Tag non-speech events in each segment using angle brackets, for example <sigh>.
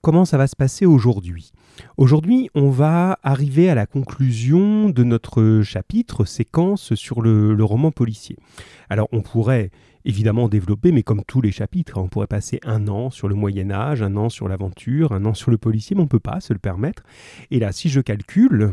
comment ça va se passer aujourd'hui Aujourd'hui, on va arriver à la conclusion de notre chapitre séquence sur le, roman policier. Alors, on pourrait évidemment développer, mais comme tous les chapitres, hein, on pourrait passer un an sur le Moyen Âge, un an sur l'aventure, un an sur le policier, mais on ne peut pas se le permettre. Et là, si je calcule,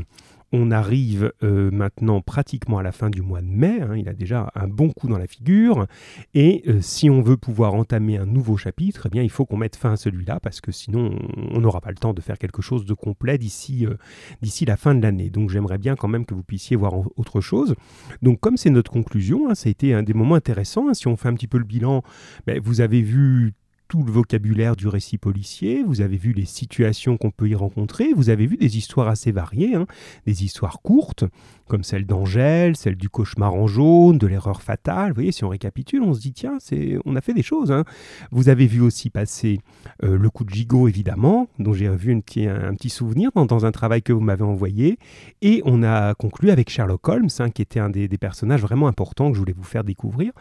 on arrive euh, maintenant pratiquement à la fin du mois de mai, hein, il a déjà un bon coup dans la figure, et euh, si on veut pouvoir entamer un nouveau chapitre, eh bien, il faut qu'on mette fin à celui-là, parce que sinon on n'aura pas le temps de faire quelque chose de complet d'ici euh, d'ici la fin de l'année. Donc j'aimerais bien quand même que vous puissiez voir autre chose. Donc comme c'est notre conclusion, hein, ça a été un des moments intéressants, hein. si on fait un petit peu le bilan, ben, vous avez vu tout le vocabulaire du récit policier, vous avez vu les situations qu'on peut y rencontrer, vous avez vu des histoires assez variées, hein. des histoires courtes, comme celle d'Angèle, celle du cauchemar en jaune, de l'erreur fatale. Vous voyez, si on récapitule, on se dit, tiens, c'est, on a fait des choses. Hein. Vous avez vu aussi passer euh, le coup de gigot, évidemment, dont j'ai vu un petit, souvenir dans, un travail que vous m'avez envoyé. Et on a conclu avec Sherlock Holmes, hein, qui était un des, des personnages vraiment importants que je voulais vous faire découvrir.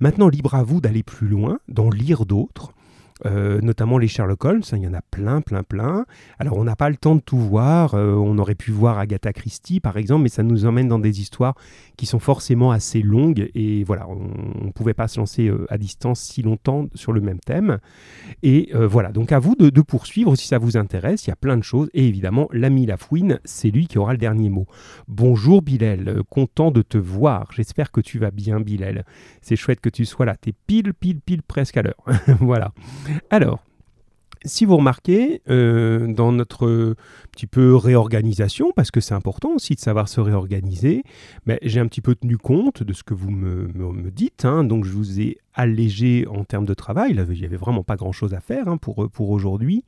Maintenant, libre à vous d'aller plus loin, d'en lire d'autres. Euh, notamment les Sherlock Holmes, hein, il y en a plein, plein, plein. Alors on n'a pas le temps de tout voir, euh, on aurait pu voir Agatha Christie par exemple, mais ça nous emmène dans des histoires qui sont forcément assez longues et voilà, on ne pouvait pas se lancer euh, à distance si longtemps sur le même thème. Et voilà, donc à vous de, de, poursuivre si ça vous intéresse, il y a plein de choses et évidemment l'ami Lafouine, c'est lui qui aura le dernier mot. Bonjour Bilal, content de te voir, j'espère que tu vas bien Bilal. C'est chouette que tu sois là, t'es pile, pile, pile presque à l'heure. <laughs> voilà. Alors, si vous remarquez, euh, dans notre petit peu réorganisation, parce que c'est important aussi de savoir se réorganiser, j'ai un petit peu tenu compte de ce que vous me, dites, hein. donc je vous ai allégé en termes de travail, il n'y avait vraiment pas grand-chose à faire hein, pour, pour aujourd'hui,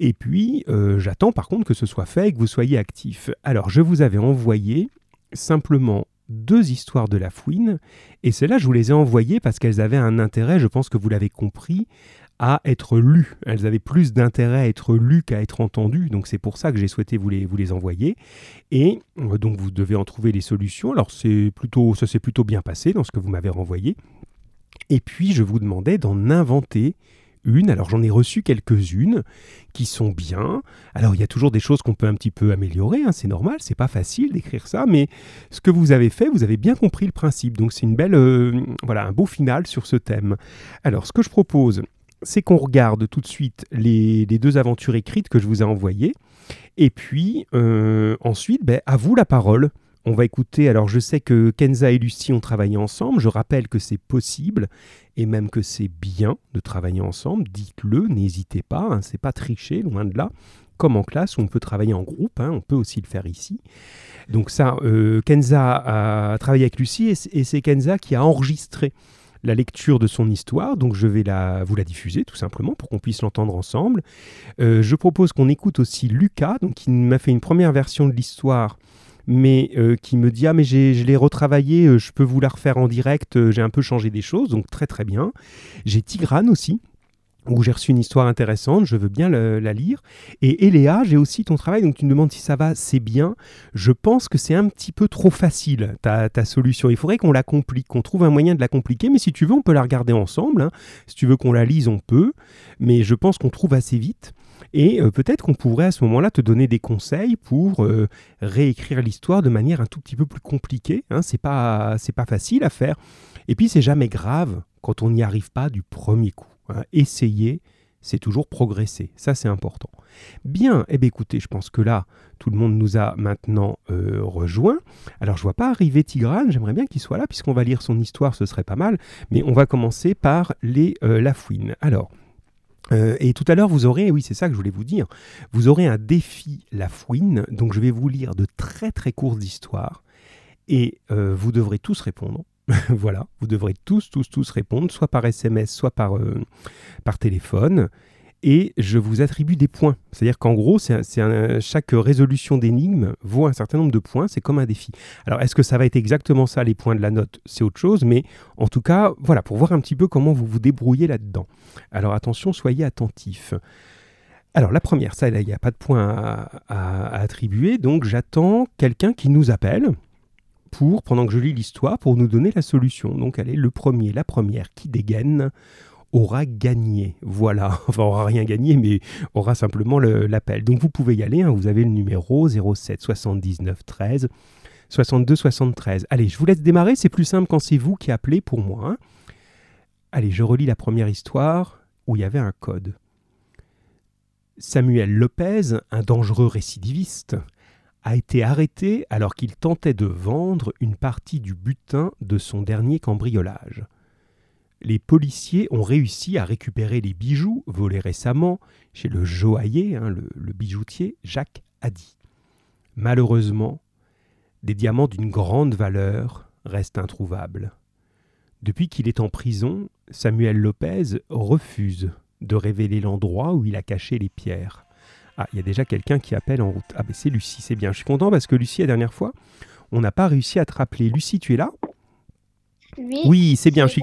et puis euh, j'attends par contre que ce soit fait et que vous soyez actif. Alors je vous avais envoyé simplement deux histoires de la fouine, et celles-là je vous les ai envoyées parce qu'elles avaient un intérêt, je pense que vous l'avez compris, à être lues. Elles avaient plus d'intérêt à être lues qu'à être entendues, donc c'est pour ça que j'ai souhaité vous les, vous les envoyer. Et euh, donc vous devez en trouver les solutions. Alors c'est plutôt, ça s'est plutôt bien passé dans ce que vous m'avez renvoyé. Et puis je vous demandais d'en inventer une. Alors j'en ai reçu quelques-unes qui sont bien. Alors il y a toujours des choses qu'on peut un petit peu améliorer, hein, c'est normal, c'est pas facile d'écrire ça, mais ce que vous avez fait, vous avez bien compris le principe. Donc c'est une belle, euh, voilà, un beau final sur ce thème. Alors ce que je propose, c'est qu'on regarde tout de suite les, deux aventures écrites que je vous ai envoyées. Et puis, euh, ensuite, ben, à vous la parole. On va écouter, alors je sais que Kenza et Lucie ont travaillé ensemble, je rappelle que c'est possible et même que c'est bien de travailler ensemble, dites-le, n'hésitez pas, hein, c'est pas tricher, loin de là, comme en classe on peut travailler en groupe, hein, on peut aussi le faire ici. Donc ça, euh, Kenza a travaillé avec Lucie et c'est Kenza qui a enregistré la lecture de son histoire, donc je vais la, vous la diffuser tout simplement pour qu'on puisse l'entendre ensemble. Euh, je propose qu'on écoute aussi Lucas, donc qui m'a fait une première version de l'histoire mais euh, qui me dit ah mais je l'ai retravaillé, euh, je peux vous la refaire en direct, j'ai un peu changé des choses, donc très très bien. J'ai Tigrane aussi, où j'ai reçu une histoire intéressante, je veux bien la lire. Et Eléa, j'ai aussi ton travail, donc tu me demandes si ça va, c'est bien. Je pense que c'est un petit peu trop facile, ta, solution. Il faudrait qu'on la complique, qu'on trouve un moyen de la compliquer, mais si tu veux, on peut la regarder ensemble. Hein. Si tu veux qu'on la lise, on peut, mais je pense qu'on trouve assez vite. Et euh, peut-être qu'on pourrait à ce moment-là te donner des conseils pour euh, réécrire l'histoire de manière un tout petit peu plus compliquée. Hein. C'est pas, pas facile à faire. Et puis c'est jamais grave quand on n'y arrive pas du premier coup. Essayer, c'est toujours progresser. Ça, c'est important. Bien, eh bien, écoutez, je pense que là, tout le monde nous a maintenant euh, rejoint. Alors, je ne vois pas arriver Tigrane, j'aimerais bien qu'il soit là, puisqu'on va lire son histoire, ce serait pas mal. Mais on va commencer par les euh, Lafouine. Alors, euh, et tout à l'heure, vous aurez, oui, c'est ça que je voulais vous dire, vous aurez un défi Lafouine. Donc, je vais vous lire de très très courtes histoires. Et vous devrez tous répondre. <laughs> voilà, vous devrez tous, tous, tous répondre, soit par SMS, soit par, euh, par téléphone. Et je vous attribue des points. C'est-à-dire qu'en gros, chaque résolution d'énigme vaut un certain nombre de points. C'est comme un défi. Alors, est-ce que ça va être exactement ça, les points de la note? C'est autre chose. Mais en tout cas, voilà, pour voir un petit peu comment vous vous débrouillez là-dedans. Alors, attention, soyez attentifs. Alors la première, ça, il n'y a pas de points à attribuer, donc j'attends quelqu'un qui nous appelle pour, pendant que je lis l'histoire, pour nous donner la solution. Donc allez, le premier, la première qui dégaine aura gagné. Voilà, <laughs> enfin aura rien gagné, mais aura simplement l'appel. Donc vous pouvez y aller, hein. vous avez le numéro 07 79 13 62 73. Allez, je vous laisse démarrer, c'est plus simple quand c'est vous qui appelez pour moi. Hein. Allez, je relis la première histoire où il y avait un code. Samuel Lopez, un dangereux récidiviste, a été arrêté alors qu'il tentait de vendre une partie du butin de son dernier cambriolage. Les policiers ont réussi à récupérer les bijoux volés récemment chez le joaillier, hein, le, bijoutier Jacques Hadi. Malheureusement, des diamants d'une grande valeur restent introuvables. Depuis qu'il est en prison, Samuel Lopez refuse de révéler l'endroit où il a caché les pierres. Ah, il y a déjà quelqu'un qui appelle en route. Ah, mais c'est Lucie, c'est bien. Je suis content parce que Lucie, la dernière fois, on n'a pas réussi à te rappeler. Lucie, tu es là? Oui. Oui, c'est bien. Je suis...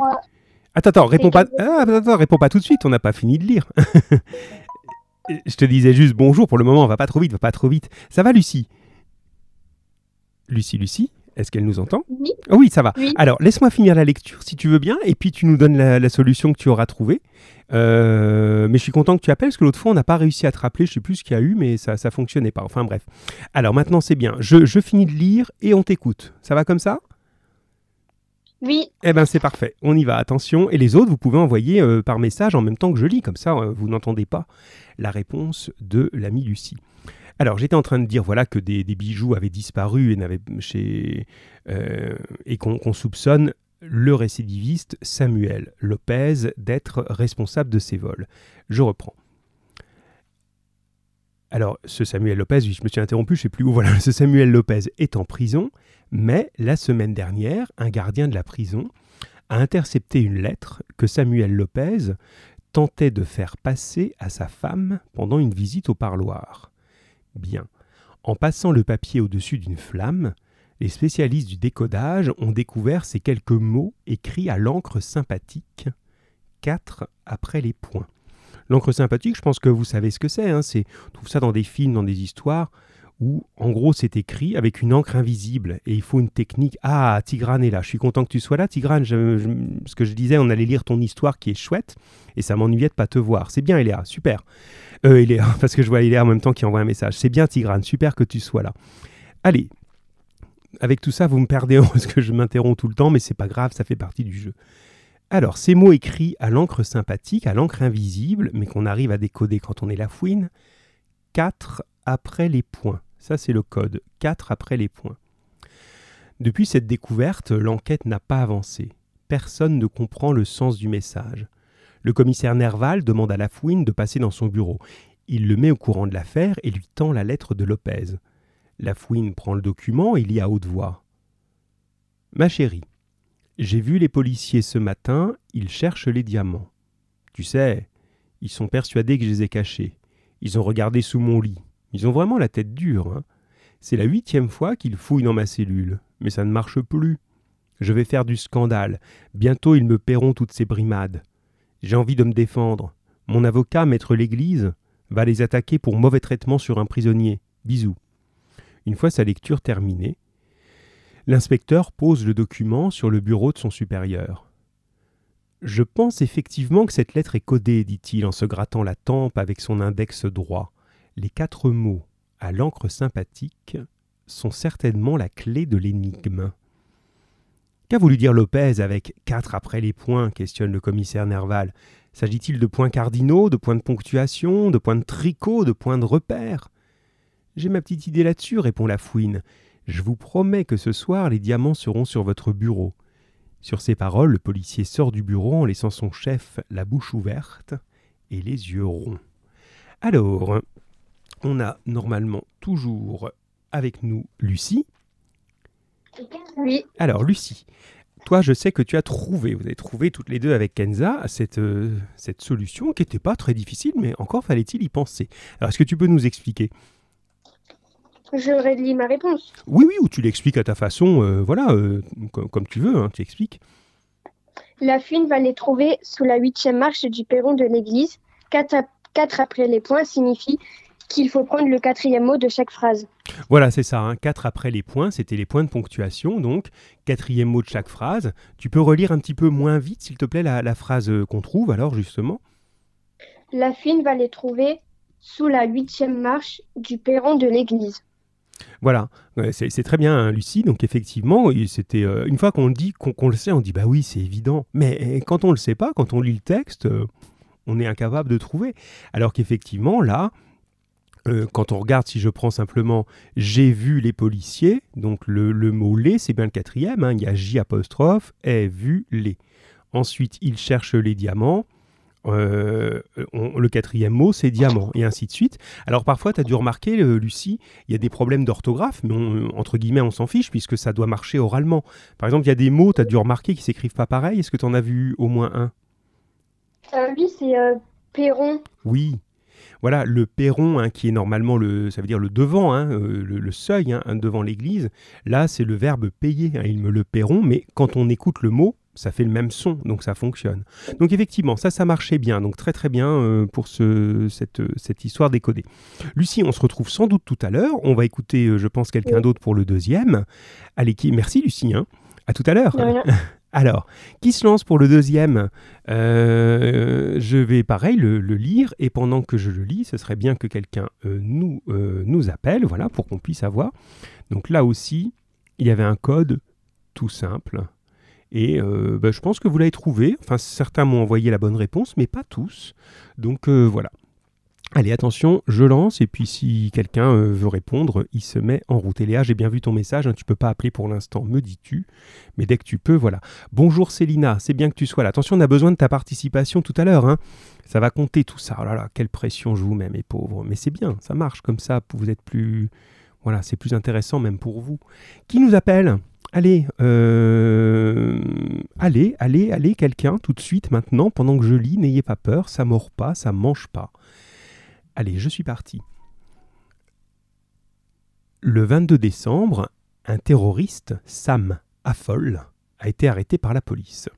Attends, attends, réponds pas... Ah, attends, réponds pas tout de suite, on n'a pas fini de lire. <laughs> je te disais juste bonjour pour le moment, on va pas trop vite, va pas trop vite. Ça va, Lucie? Lucie, Lucie? Est-ce qu'elle nous entend Oui. oui, ça va. Alors, laisse-moi finir la lecture si tu veux bien, et puis tu nous donnes la, solution que tu auras trouvée. Euh, mais je suis content que tu appelles, parce que l'autre fois, on n'a pas réussi à te rappeler, je ne sais plus ce qu'il y a eu, mais ça ne fonctionnait pas. Enfin bref. Alors maintenant, c'est bien. Je, finis de lire et on t'écoute. Ça va comme ça? Oui. Eh bien, c'est parfait. On y va. Attention. Et les autres, vous pouvez envoyer euh, par message en même temps que je lis. Comme ça, euh, vous n'entendez pas la réponse de l'ami Lucie. Alors, j'étais en train de dire voilà que des, bijoux avaient disparu et, euh, et qu'on soupçonne le récidiviste Samuel Lopez d'être responsable de ces vols. Je reprends. Alors, ce Samuel Lopez, je me suis interrompu, je ne sais plus où, <laughs> voilà, ce Samuel Lopez est en prison, mais la semaine dernière, un gardien de la prison a intercepté une lettre que Samuel Lopez tentait de faire passer à sa femme pendant une visite au parloir En passant le papier au-dessus d'une flamme, les spécialistes du décodage ont découvert ces quelques mots écrits à l'encre sympathique, quatre après les points. L'encre sympathique, je pense que vous savez ce que c'est. Hein, c'est on trouve ça dans des films, dans des histoires où en gros c'est écrit avec une encre invisible et il faut une technique. Ah, Tigrane est là, je suis content que tu sois là, Tigrane. ce que je disais, on allait lire ton histoire qui est chouette et ça m'ennuyait de pas te voir. C'est bien, Eléa, super. Euh, <laughs> parce que je vois Eléa en même temps qui envoie un message. C'est bien, Tigrane, super que tu sois là. Allez, avec tout ça, vous me perdez <laughs> parce que je m'interromps tout le temps, mais c'est pas grave, ça fait partie du jeu. Alors, ces mots écrits à l'encre sympathique, à l'encre invisible, mais qu'on arrive à décoder quand on est la fouine, quatre après les points. Ça, c'est le code. 4 après les points. Depuis cette découverte, l'enquête n'a pas avancé. Personne ne comprend le sens du message. Le commissaire Nerval demande à Lafouine de passer dans son bureau. Il le met au courant de l'affaire et lui tend la lettre de Lopez. Lafouine prend le document et lit à haute voix. Ma chérie, j'ai vu les policiers ce matin, ils cherchent les diamants. Tu sais, ils sont persuadés que je les ai cachés. Ils ont regardé sous mon lit. Ils ont vraiment la tête dure. Hein. C'est la huitième fois qu'ils fouillent dans ma cellule, mais ça ne marche plus. Je vais faire du scandale. Bientôt ils me paieront toutes ces brimades. J'ai envie de me défendre. Mon avocat, maître l'Église, va les attaquer pour mauvais traitement sur un prisonnier. Bisous. Une fois sa lecture terminée, l'inspecteur pose le document sur le bureau de son supérieur. Je pense effectivement que cette lettre est codée, dit-il en se grattant la tempe avec son index droit. Les quatre mots à l'encre sympathique sont certainement la clé de l'énigme. Qu'a voulu dire Lopez avec quatre après les points questionne le commissaire Nerval. S'agit-il de points cardinaux, de points de ponctuation, de points de tricot, de points de repère? J'ai ma petite idée là-dessus, répond la fouine. Je vous promets que ce soir les diamants seront sur votre bureau. Sur ces paroles, le policier sort du bureau en laissant son chef la bouche ouverte et les yeux ronds. Alors, on a normalement toujours avec nous Lucie. Oui. Alors, Lucie, toi, je sais que tu as trouvé, vous avez trouvé toutes les deux avec Kenza cette, euh, cette solution qui n'était pas très difficile, mais encore fallait-il y penser. Alors, est-ce que tu peux nous expliquer? Je rélis ma réponse. Oui, oui, ou tu l'expliques à ta façon, euh, voilà, euh, comme, tu veux, hein, tu expliques. La fine va les trouver sous la huitième marche du perron de l'église. Quatre, quatre après les points signifie qu'il faut prendre le quatrième mot de chaque phrase. Voilà, c'est ça. Hein. Quatre après les points, c'était les points de ponctuation. Donc, quatrième mot de chaque phrase. Tu peux relire un petit peu moins vite, s'il te plaît, la, la phrase euh, qu'on trouve, alors, justement. La fine va les trouver sous la huitième marche du perron de l'église. Voilà, c'est très bien, hein, Lucie. Donc effectivement, c'était euh, une fois qu'on le dit, qu'on le sait, on dit bah oui, c'est évident. Mais euh, quand on le sait pas, quand on lit le texte, euh, on est incapable de trouver. Alors qu'effectivement, là, quand on regarde, si je prends simplement j'ai vu les policiers, donc le, le mot les, c'est bien le quatrième. hein, il y a J apostrophe, ai vu les. Ensuite, il cherche les diamants. Euh, on- le quatrième mot, c'est diamant, et ainsi de suite. Alors parfois, tu as dû remarquer, euh, Lucie, il y a des problèmes d'orthographe, mais on- entre guillemets, on s'en fiche, puisque ça doit marcher oralement. Par exemple, il y a des mots, tu as dû remarquer, qui s'écrivent pas pareil. Est-ce que tu en as vu au moins un? Euh, oui, c'est euh, perron. Oui. Voilà, le perron, hein, qui est normalement le, ça veut dire le devant, hein, euh, le, le seuil hein, devant l'église. Là, c'est le verbe payer. ils me le paieront, mais quand on écoute le mot, ça fait le même son, donc ça fonctionne. Donc effectivement, ça, ça marchait bien. Donc très très bien euh, pour ce, cette, cette histoire décodée. Lucie, on se retrouve sans doute tout à l'heure. On va écouter, euh, je pense, quelqu'un d'autre pour le deuxième. Allez, qui... merci Lucie. hein. À tout à l'heure. <laughs> Alors, qui se lance pour le deuxième? Euh, Je vais pareil le, lire et pendant que je le lis, ce serait bien que quelqu'un euh, nous, euh, nous appelle, voilà, pour qu'on puisse avoir. Donc là aussi, il y avait un code tout simple. Et bah, je pense que vous l'avez trouvé. Enfin, certains m'ont envoyé la bonne réponse, mais pas tous. Donc voilà. Allez, attention, je lance et puis si quelqu'un euh, veut répondre, il se met en route. Et Léa, j'ai bien vu ton message, hein, tu peux pas appeler pour l'instant, me dis-tu, mais dès que tu peux, voilà. Bonjour Célina, c'est bien que tu sois là. Attention, on a besoin de ta participation tout à l'heure. hein. Ça va compter tout ça. Oh quelle pression je vous mets, mes pauvres. Mais c'est bien, ça marche comme ça. Vous êtes plus. Voilà, c'est plus intéressant même pour vous. Qui nous appelle? Allez, euh, allez, allez, allez, quelqu'un, tout de suite, maintenant, pendant que je lis, n'ayez pas peur, ça mord pas, ça mange pas. Allez, je suis parti. Le 22 décembre, un terroriste, Sam Affol, a été arrêté par la police.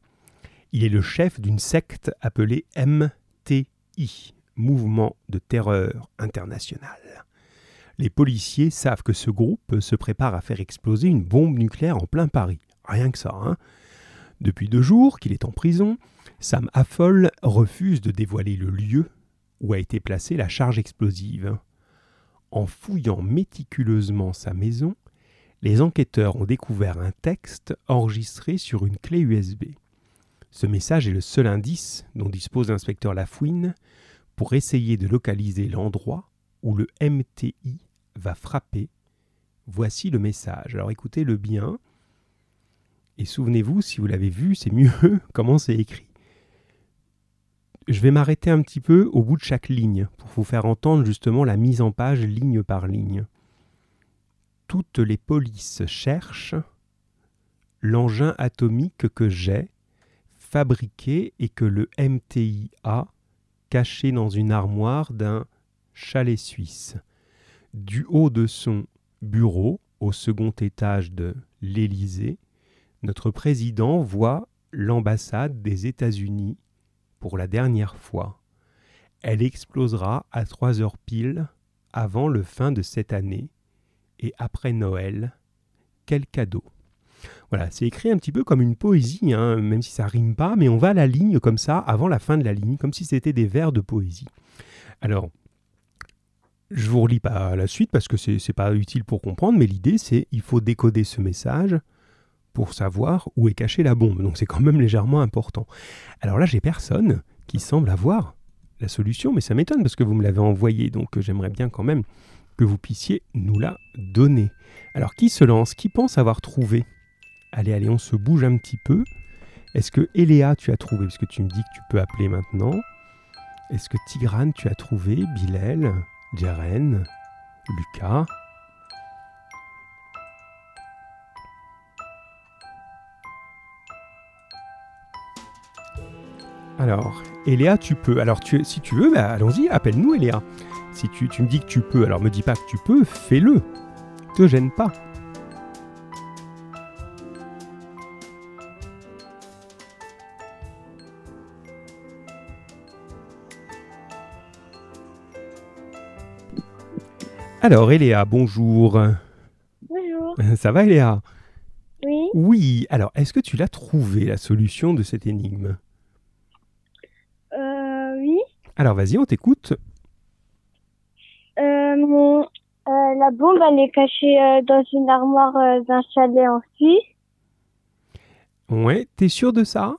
Il est le chef d'une secte appelée MTI, Mouvement de terreur international. Les policiers savent que ce groupe se prépare à faire exploser une bombe nucléaire en plein Paris. Rien que ça, hein. Depuis deux jours qu'il est en prison, Sam Affol refuse de dévoiler le lieu où a été placée la charge explosive. En fouillant méticuleusement sa maison, les enquêteurs ont découvert un texte enregistré sur une clé USB. Ce message est le seul indice dont dispose l'inspecteur Lafouine pour essayer de localiser l'endroit où le MTI va frapper. Voici le message. Alors écoutez-le bien. Et souvenez-vous, si vous l'avez vu, c'est mieux <laughs> comment c'est écrit. Je vais m'arrêter un petit peu au bout de chaque ligne pour vous faire entendre justement la mise en page ligne par ligne. Toutes les polices cherchent l'engin atomique que j'ai fabriqué et que le MTI a caché dans une armoire d'un chalet suisse. Du haut de son bureau, au second étage de l'Élysée, notre président voit l'ambassade des États-Unis pour la dernière fois. Elle explosera à 3 heures pile avant le fin de cette année et après Noël. Quel cadeau voilà, c'est écrit un petit peu comme une poésie, hein, même si ça rime pas, mais on va à la ligne comme ça, avant la fin de la ligne, comme si c'était des vers de poésie. Alors, je vous relis pas la suite parce que c'est n'est pas utile pour comprendre, mais l'idée c'est il faut décoder ce message pour savoir où est cachée la bombe. Donc c'est quand même légèrement important. Alors là, j'ai personne qui semble avoir la solution, mais ça m'étonne parce que vous me l'avez envoyé, donc euh, j'aimerais bien quand même que vous puissiez nous la donner. Alors qui se lance? Qui pense avoir trouvé? Allez, allez, on se bouge un petit peu. Est-ce que Eléa, tu as trouvé? Parce que tu me dis que tu peux appeler maintenant. Est-ce que Tigrane, tu as trouvé? Bilal, Jaren, Lucas Alors, Eléa, tu peux. Alors, tu, si tu veux, bah, allons-y, appelle-nous, Eléa. Si tu, tu me dis que tu peux, alors me dis pas que tu peux, fais-le. Te gêne pas. Alors, Eléa, bonjour. Bonjour. <laughs> Ça va, Eléa? Oui. Oui. Alors, est-ce que tu l'as trouvé, la solution de cette énigme? Alors, vas-y, on t'écoute. Euh, euh, la bombe, elle est cachée euh, dans une armoire euh, d'un chalet en Suisse. Ouais, t'es sûr de ça?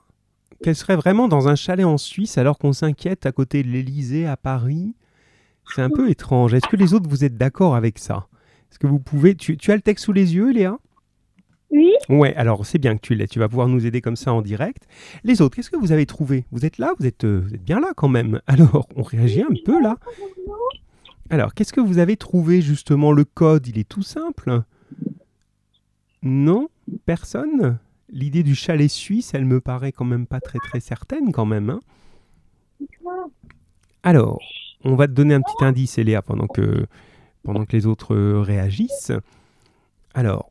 Qu'elle serait vraiment dans un chalet en Suisse alors qu'on s'inquiète à côté de l'Élysée à Paris? C'est un peu <laughs> étrange. Est-ce que les autres, vous êtes d'accord avec ça? Est-ce que vous pouvez... Tu, tu as le texte sous les yeux, Léa? Oui. Ouais, alors c'est bien que tu l'aies. Tu vas pouvoir nous aider comme ça en direct. Les autres, qu'est-ce que vous avez trouvé? Vous êtes là? Vous êtes, euh, bien là quand même. <laughs> Alors, on réagit un peu là. Alors, qu'est-ce que vous avez trouvé justement? Le code, il est tout simple. Non? Personne? L'idée du chalet suisse, elle me paraît quand même pas très très certaine quand même. hein. Alors, on va te donner un petit indice, Eléa, pendant que, pendant que les autres euh, réagissent. Alors,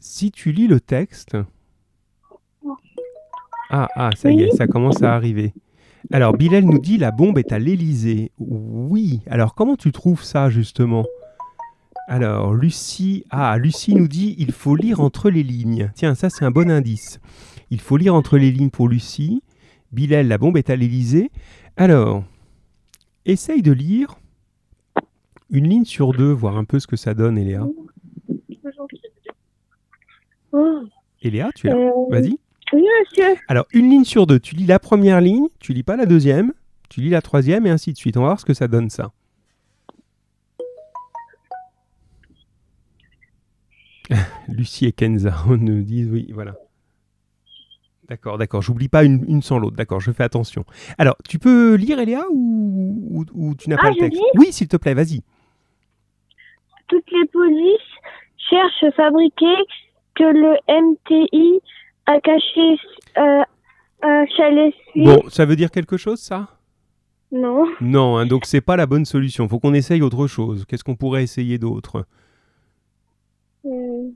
si tu lis le texte... Ah, ah, ça y est, ça commence à arriver. Alors, Bilal nous dit la bombe est à l'Élysée. Oui. Alors, comment tu trouves ça, justement? Alors, Lucie... Ah, Lucie nous dit il faut lire entre les lignes. Tiens, ça, c'est un bon indice. Il faut lire entre les lignes pour Lucie. Bilal, la bombe est à l'Élysée. Alors, essaye de lire une ligne sur deux, voir un peu ce que ça donne, Eléa. Oh. Eléa, tu es là Euh, Vas-y. oui, monsieur. Alors, une ligne sur deux. Tu lis la première ligne, tu lis pas la deuxième, tu lis la troisième et ainsi de suite. On va voir ce que ça donne, ça. <laughs> Lucie et Kenza nous disent oui, voilà. D'accord, d'accord. J'oublie pas une, une sans l'autre. D'accord, je fais attention. Alors, tu peux lire, Eléa, ou, ou- ou tu n'as Ah, pas le texte Oui, s'il te plaît, vas-y. Toutes les polices cherchent à fabriquer que le MTI a caché euh, un chalet suisse. Bon, ça veut dire quelque chose, ça? Non. Non, hein, donc c'est pas la bonne solution. Faut qu'on essaye autre chose. Qu'est-ce qu'on pourrait essayer d'autre? Euh,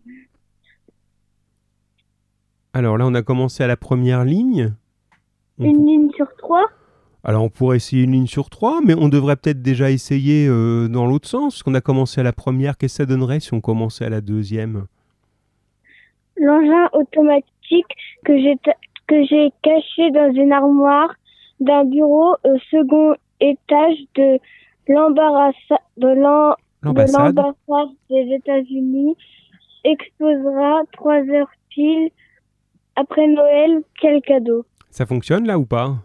Alors là, on a commencé à la première ligne. On une ligne sur trois? Alors on pourrait essayer une ligne sur trois, mais on devrait peut-être déjà essayer euh, dans l'autre sens. Qu'on a commencé à la première, qu'est-ce que ça donnerait si on commençait à la deuxième? L'engin automatique que j'ai ta- que j'ai caché dans une armoire d'un bureau au second étage de de de L'ambassade l'ambassade des États-Unis explosera trois heures pile après Noël. Quel cadeau? Ça fonctionne là ou pas?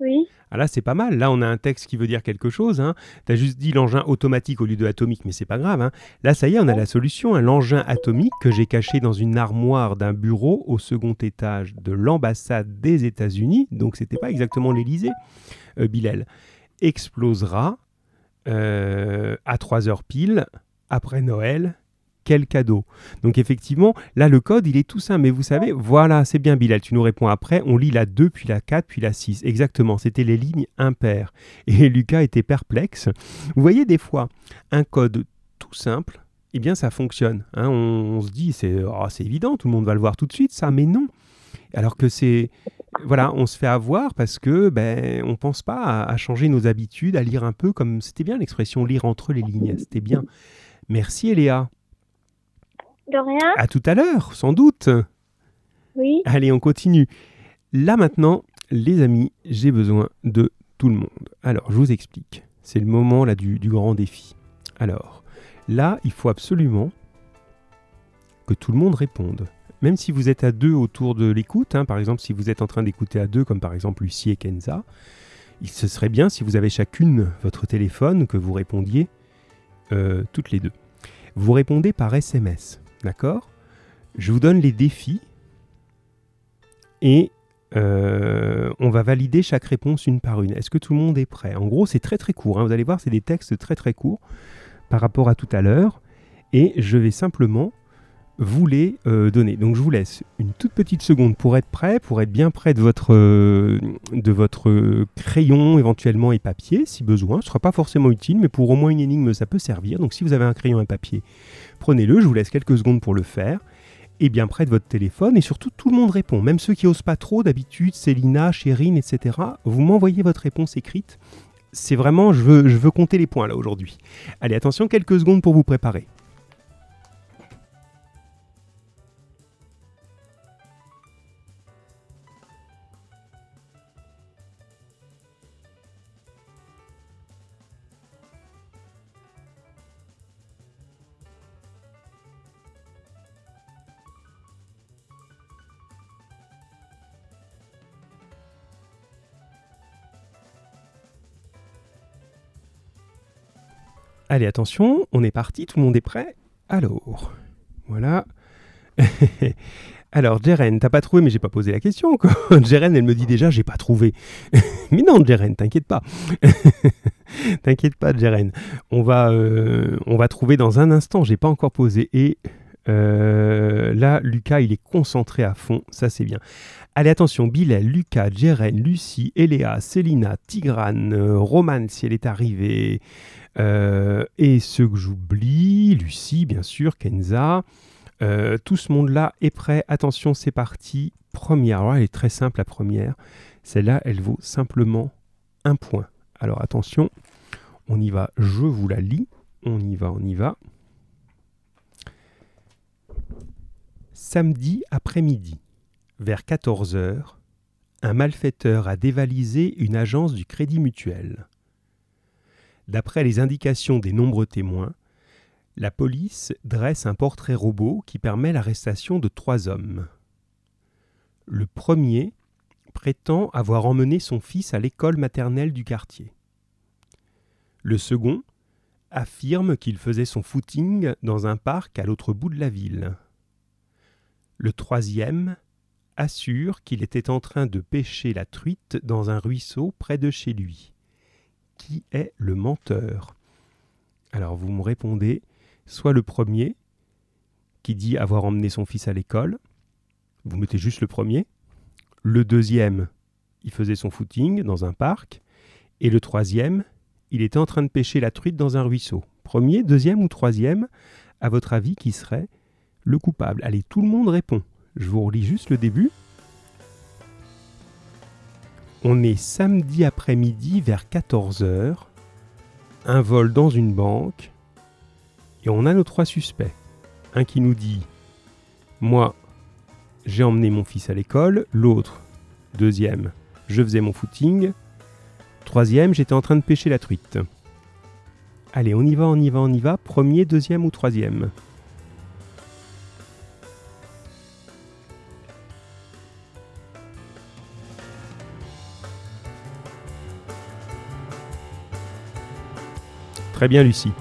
Oui. Ah là, c'est pas mal. Là, on a un texte qui veut dire quelque chose. Hein. Tu as juste dit l'engin automatique au lieu de atomique, mais c'est pas grave. hein. Là, ça y est, on a la solution. hein. L'engin atomique que j'ai caché dans une armoire d'un bureau au second étage de l'ambassade des États-Unis, donc c'était pas exactement l'Élysée, euh, Bilal, explosera euh, à 3 heures pile après Noël. Quel cadeau. Donc effectivement, là le code, il est tout simple. Mais vous savez, voilà, c'est bien Bilal, tu nous réponds après. On lit la 2, puis la 4, puis la 6. Exactement, c'était les lignes impaires. <laughs> Et Lucas était perplexe. Vous voyez des fois, un code tout simple, eh bien ça fonctionne. hein. on, se dit, c'est oh, c'est évident, tout le monde va le voir tout de suite, ça, mais non. Alors que c'est... Voilà, on se fait avoir parce que ben on pense pas à, à changer nos habitudes, à lire un peu comme c'était bien l'expression lire entre les lignes, c'était bien. Merci Eléa. De rien À tout à l'heure, sans doute. Oui. Allez, on continue. Là maintenant, les amis, j'ai besoin de tout le monde. Alors, je vous explique. C'est le moment là du, du grand défi. Alors, là, il faut absolument que tout le monde réponde. Même si vous êtes à deux autour de l'écoute, hein, par exemple, si vous êtes en train d'écouter à deux, comme par exemple Lucie et Kenza, il ce serait bien si vous avez chacune votre téléphone que vous répondiez euh, toutes les deux. Vous répondez par SMS, d'accord Je vous donne les défis et euh, on va valider chaque réponse une par une. Est-ce que tout le monde est prêt? En gros, c'est très très court. hein. Vous allez voir, c'est des textes très très courts par rapport à tout à l'heure. Et je vais simplement vous les euh, donner. Donc je vous laisse une toute petite seconde pour être prêt, pour être bien près de votre, euh, de votre crayon éventuellement et papier si besoin. Ce ne sera pas forcément utile, mais pour au moins une énigme, ça peut servir. Donc si vous avez un crayon et papier, prenez-le. Je vous laisse quelques secondes pour le faire et bien près de votre téléphone. Et surtout, tout le monde répond. Même ceux qui osent pas trop, d'habitude, Célina, Chérine, etc. Vous m'envoyez votre réponse écrite c'est vraiment, je veux, je veux compter les points là aujourd'hui. Allez, attention, quelques secondes pour vous préparer. Allez, attention, on est parti, tout le monde est prêt. Alors, voilà. <laughs> Alors, Jeren, t'as pas trouvé, mais j'ai pas posé la question. <laughs> Jeren, elle me dit déjà, j'ai pas trouvé. <laughs> mais non, Jeren, t'inquiète pas. t'inquiète pas, Jeren. On va, euh, on va trouver dans un instant, j'ai pas encore posé. Et euh, là, Lucas, il est concentré à fond, ça c'est bien. Allez, attention, Bilal, Lucas, Jeren, Lucie, Eléa, Célina, Tigrane, euh, Romane, si elle est arrivée. Euh, et ceux que j'oublie, Lucie, bien sûr, Kenza. Euh, tout ce monde-là est prêt. Attention, c'est parti. Première. Alors, elle est très simple, la première. Celle-là, elle vaut simplement un point. Alors, attention, on y va. Je vous la lis. On y va, on y va. Samedi après-midi, vers 14h, un malfaiteur a dévalisé une agence du Crédit Mutuel. D'après les indications des nombreux témoins, la police dresse un portrait robot qui permet l'arrestation de trois hommes. Le premier prétend avoir emmené son fils à l'école maternelle du quartier. Le second affirme qu'il faisait son footing dans un parc à l'autre bout de la ville. Le troisième assure qu'il était en train de pêcher la truite dans un ruisseau près de chez lui qui est le menteur? Alors vous me répondez soit le premier qui dit avoir emmené son fils à l'école, vous mettez juste le premier, le deuxième, il faisait son footing dans un parc, et le troisième, il était en train de pêcher la truite dans un ruisseau. Premier, deuxième ou troisième, à votre avis, qui serait le coupable? Allez, tout le monde répond. Je vous relis juste le début. On est samedi après-midi vers 14h, un vol dans une banque, et on a nos trois suspects. Un qui nous dit Moi, j'ai emmené mon fils à l'école. L'autre, deuxième, je faisais mon footing. Troisième, j'étais en train de pêcher la truite. Allez, on y va, on y va, on y va. Premier, deuxième ou troisième? Très bien, Lucie.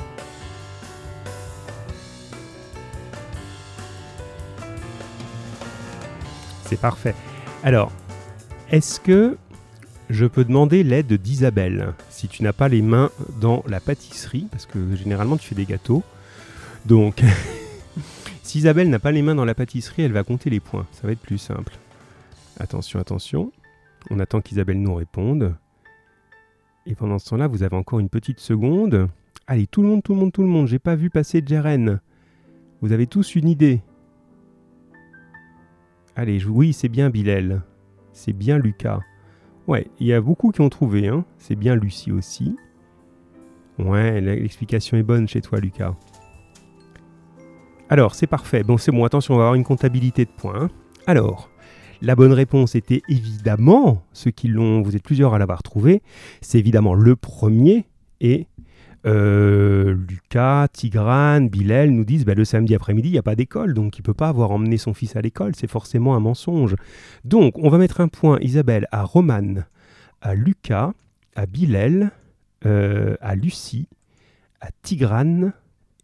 C'est parfait. Alors, est-ce que je peux demander l'aide d'Isabelle si tu n'as pas les mains dans la pâtisserie Parce que généralement, tu fais des gâteaux. Donc, <laughs> si Isabelle n'a pas les mains dans la pâtisserie, elle va compter les points. Ça va être plus simple. Attention, attention. On attend qu'Isabelle nous réponde. Et pendant ce temps-là, vous avez encore une petite seconde. Allez, tout le monde, tout le monde, tout le monde. J'ai pas vu passer Jeren. Vous avez tous une idée. Allez, oui, c'est bien Bilal. C'est bien Lucas. Ouais, il y a beaucoup qui ont trouvé. Hein. C'est bien Lucie aussi. Ouais, l'explication est bonne chez toi, Lucas. Alors, c'est parfait. Bon, c'est bon. Attention, on va avoir une comptabilité de points. Hein. Alors, la bonne réponse était évidemment, ceux qui l'ont, vous êtes plusieurs à l'avoir trouvé, c'est évidemment le premier et euh, Lucas, Tigrane, Bilal nous disent bah, le samedi après-midi, il n'y a pas d'école, donc il ne peut pas avoir emmené son fils à l'école, c'est forcément un mensonge. Donc on va mettre un point, Isabelle, à Romane, à Lucas, à Bilal, euh, à Lucie, à Tigrane,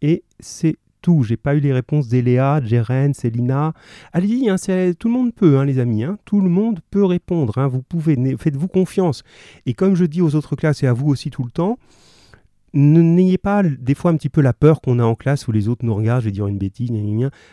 et c'est tout. J'ai pas eu les réponses d'Eléa, Jeren, Célina. Allez-y, hein, tout le monde peut, hein, les amis. Hein. tout le monde peut répondre. Hein. vous pouvez, faites-vous confiance. Et comme je dis aux autres classes et à vous aussi tout le temps, n'ayez pas des fois un petit peu la peur qu'on a en classe où les autres nous regardent, je vais dire une bêtise,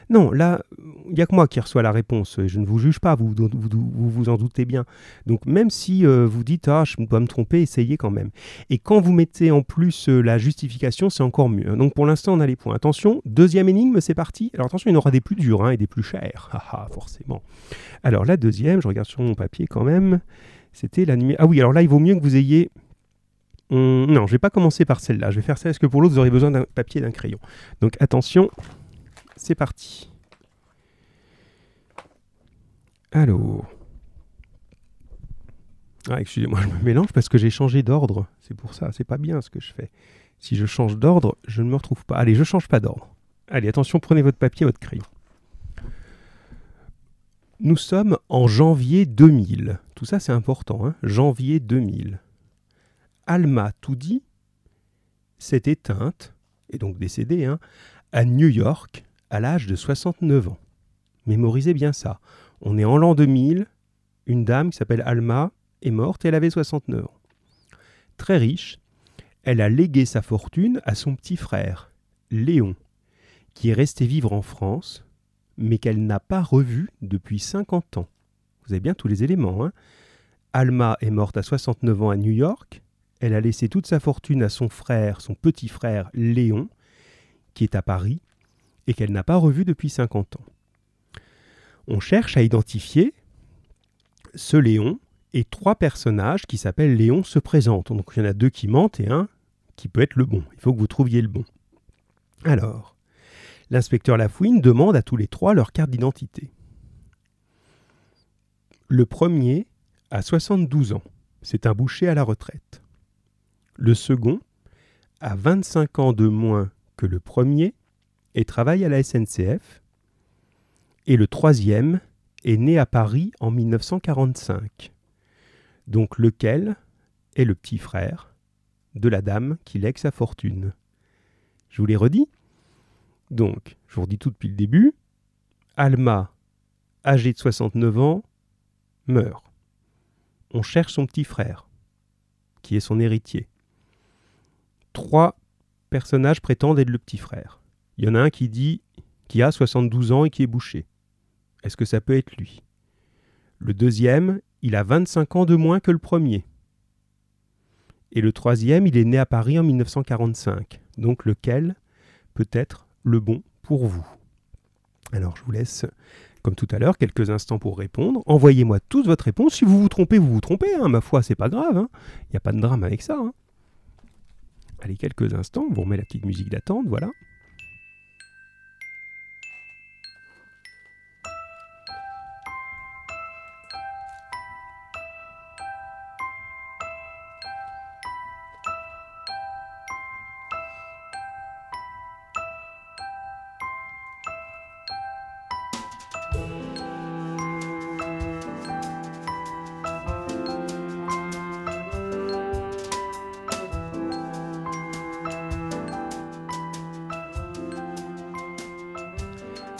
non, là, il n'y a que moi qui reçois la réponse, je ne vous juge pas, vous vous, en doutez bien. Donc même si euh, vous dites, ah, je dois me tromper, essayez quand même. Et quand vous mettez en plus euh, la justification, c'est encore mieux. Donc pour l'instant, on a les points. Attention, deuxième énigme, c'est parti. Alors attention, il y en aura des plus durs hein, et des plus chers. <laughs> Ah, ah, forcément. Alors la deuxième, je regarde sur mon papier quand même, c'était la numéro... Ah oui, alors là, il vaut mieux que vous ayez on... Non, je vais pas commencer par celle-là. Je vais faire ça parce que pour l'autre, vous aurez besoin d'un papier et d'un crayon. Donc attention, c'est parti. Alors. Ah, excusez-moi, <laughs> je me mélange parce que j'ai changé d'ordre. C'est pour ça, c'est pas bien ce que je fais. Si je change d'ordre, je ne me retrouve pas. Allez, je change pas d'ordre. Allez, attention, prenez votre papier, votre crayon. Nous sommes en janvier 2000. Tout ça, c'est important. Hein janvier 2000. Alma Toudi s'est éteinte, et donc décédée, hein, à New York à l'âge de 69 ans. Mémorisez bien ça. On est en l'an 2000. Une dame qui s'appelle Alma est morte et elle avait 69 ans. Très riche, elle a légué sa fortune à son petit frère, Léon, qui est resté vivre en France, mais qu'elle n'a pas revu depuis 50 ans. Vous avez bien tous les éléments. Hein Alma est morte à 69 ans à New York. Elle a laissé toute sa fortune à son frère, son petit frère Léon, qui est à Paris, et qu'elle n'a pas revu depuis 50 ans. On cherche à identifier ce Léon et trois personnages qui s'appellent Léon se présentent. Donc il y en a deux qui mentent et un qui peut être le bon. Il faut que vous trouviez le bon. Alors, l'inspecteur Lafouine demande à tous les trois leur carte d'identité. Le premier a 72 ans. C'est un boucher à la retraite. Le second a 25 ans de moins que le premier et travaille à la SNCF. Et le troisième est né à Paris en 1945 donc lequel est le petit frère de la dame qui lègue sa fortune? Je vous l'ai redit. Donc, je vous redis tout depuis le début. Alma, âgée de 69 ans, meurt. On cherche son petit frère, qui est son héritier. Trois personnages prétendent être le petit frère. Il y en a un qui dit qui a 72 ans et qui est bouché. Est-ce que ça peut être lui? Le deuxième, il a 25 ans de moins que le premier. Et le troisième, il est né à Paris en 1945. Donc lequel peut être le bon pour vous? Alors je vous laisse, comme tout à l'heure, quelques instants pour répondre. Envoyez-moi tous votre réponse. Si vous vous trompez, vous vous trompez. Hein. Ma foi, c'est pas grave. Hein. Il n'y a pas de drame avec ça. Hein. Allez, quelques instants. On vous remet la petite musique d'attente. Voilà.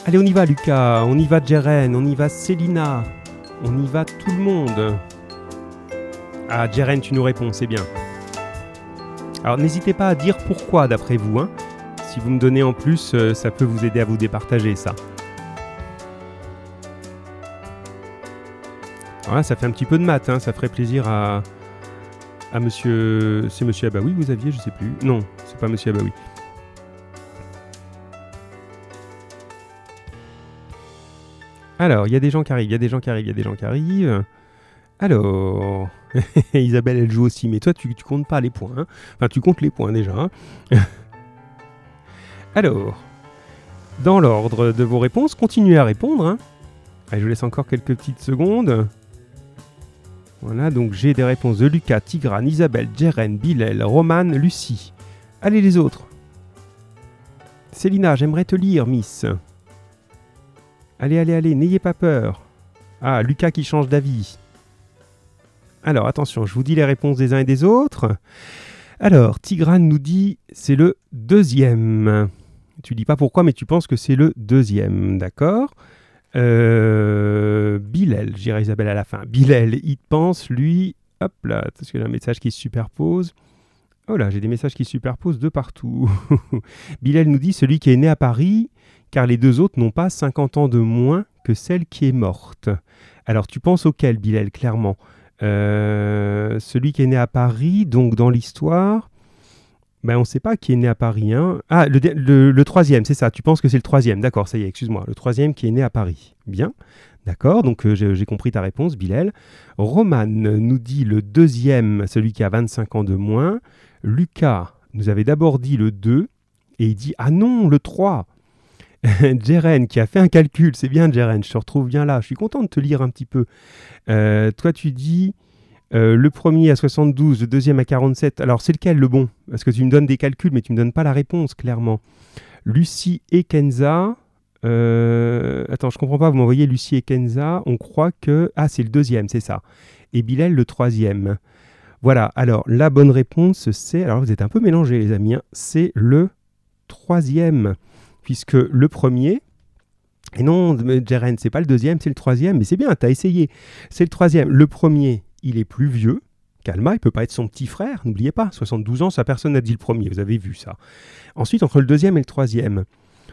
Allez, on y va, Lucas. On y va, Jeren. On y va, Célina. On y va, tout le monde. Ah, Jeren, tu nous réponds, c'est bien. Alors, n'hésitez pas à dire pourquoi, d'après vous. Hein. Si vous me donnez en plus, euh, ça peut vous aider à vous départager, ça. Voilà, ça fait un petit peu de maths, hein. ça ferait plaisir à, à monsieur. C'est monsieur Abaoui, vous aviez, je sais plus. Non, c'est pas monsieur Abaoui. Alors, il y a des gens qui arrivent, il y a des gens qui arrivent, il y a des gens qui arrivent. Alors, <laughs> Isabelle, elle joue aussi, mais toi, tu, comptes pas les points. Hein. enfin, tu comptes les points déjà. Hein. <laughs> Alors, dans l'ordre de vos réponses, continuez à répondre. Hein. Allez, je vous laisse encore quelques petites secondes. Voilà, donc j'ai des réponses de Lucas, Tigrane, Isabelle, Jeren, Bilal, Roman, Lucie. Allez les autres. Célina, j'aimerais te lire, Miss. Allez, allez, allez, n'ayez pas peur. Ah, Lucas qui change d'avis. Alors, attention, je vous dis les réponses des uns et des autres. Alors, Tigrane nous dit c'est le deuxième. Tu dis pas pourquoi, mais tu penses que c'est le deuxième, d'accord? Euh, Bilal, j'irai Isabelle à la fin. Bilal, il pense, lui, hop là, parce que j'ai un message qui se superpose. Oh là, j'ai des messages qui se superposent de partout. <laughs> Bilal nous dit celui qui est né à Paris car les deux autres n'ont pas 50 ans de moins que celle qui est morte. Alors tu penses auquel, Bilal, clairement? Euh, Celui qui est né à Paris, donc dans l'histoire? Ben, on ne sait pas qui est né à Paris. Hein. Ah, le, troisième, c'est ça. Tu penses que c'est le troisième. D'accord, ça y est, excuse-moi. Le troisième qui est né à Paris. Bien. D'accord, donc euh, j'ai compris ta réponse, Bilal. Roman nous dit le deuxième, celui qui a 25 ans de moins. Lucas nous avait d'abord dit le 2 et il dit Ah non, le 3. <laughs> Jeren qui a fait un calcul, c'est bien Jeren, je te retrouve bien là. Je suis content de te lire un petit peu. Euh, toi, tu dis euh, le premier à 72, le deuxième à 47. Alors, c'est lequel le bon? Parce que tu me donnes des calculs, mais tu me donnes pas la réponse, clairement. Lucie et Kenza. Euh, attends, je comprends pas, vous m'envoyez Lucie et Kenza. On croit que. Ah, c'est le deuxième, c'est ça. Et Bilal, le troisième. Voilà, alors la bonne réponse, c'est. Alors, vous êtes un peu mélangés, les amis. Hein, c'est le troisième. Puisque le premier, et non, Jeren, c'est pas le deuxième, c'est le troisième, mais c'est bien, tu as essayé. C'est le troisième. Le premier, il est plus vieux. Calma, il peut pas être son petit frère, n'oubliez pas. 72 ans, ça personne n'a dit le premier, vous avez vu ça. Ensuite, entre le deuxième et le troisième,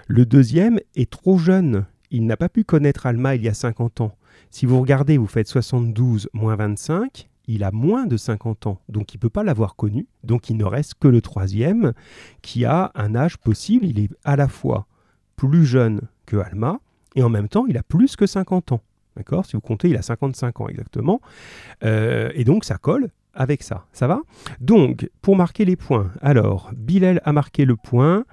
le deuxième est trop jeune. Il n'a pas pu connaître Alma il y a 50 ans. Si vous regardez, vous faites 72 moins 25, il a moins de 50 ans, donc il ne peut pas l'avoir connu. Donc il ne reste que le troisième, qui a un âge possible. Il est à la fois plus jeune que Alma, et en même temps, il a plus que 50 ans. D'accord? Si vous comptez, il a 55 ans exactement. Euh, et donc, ça colle avec ça. Ça va? Donc, pour marquer les points, alors, Bilal a marqué le point.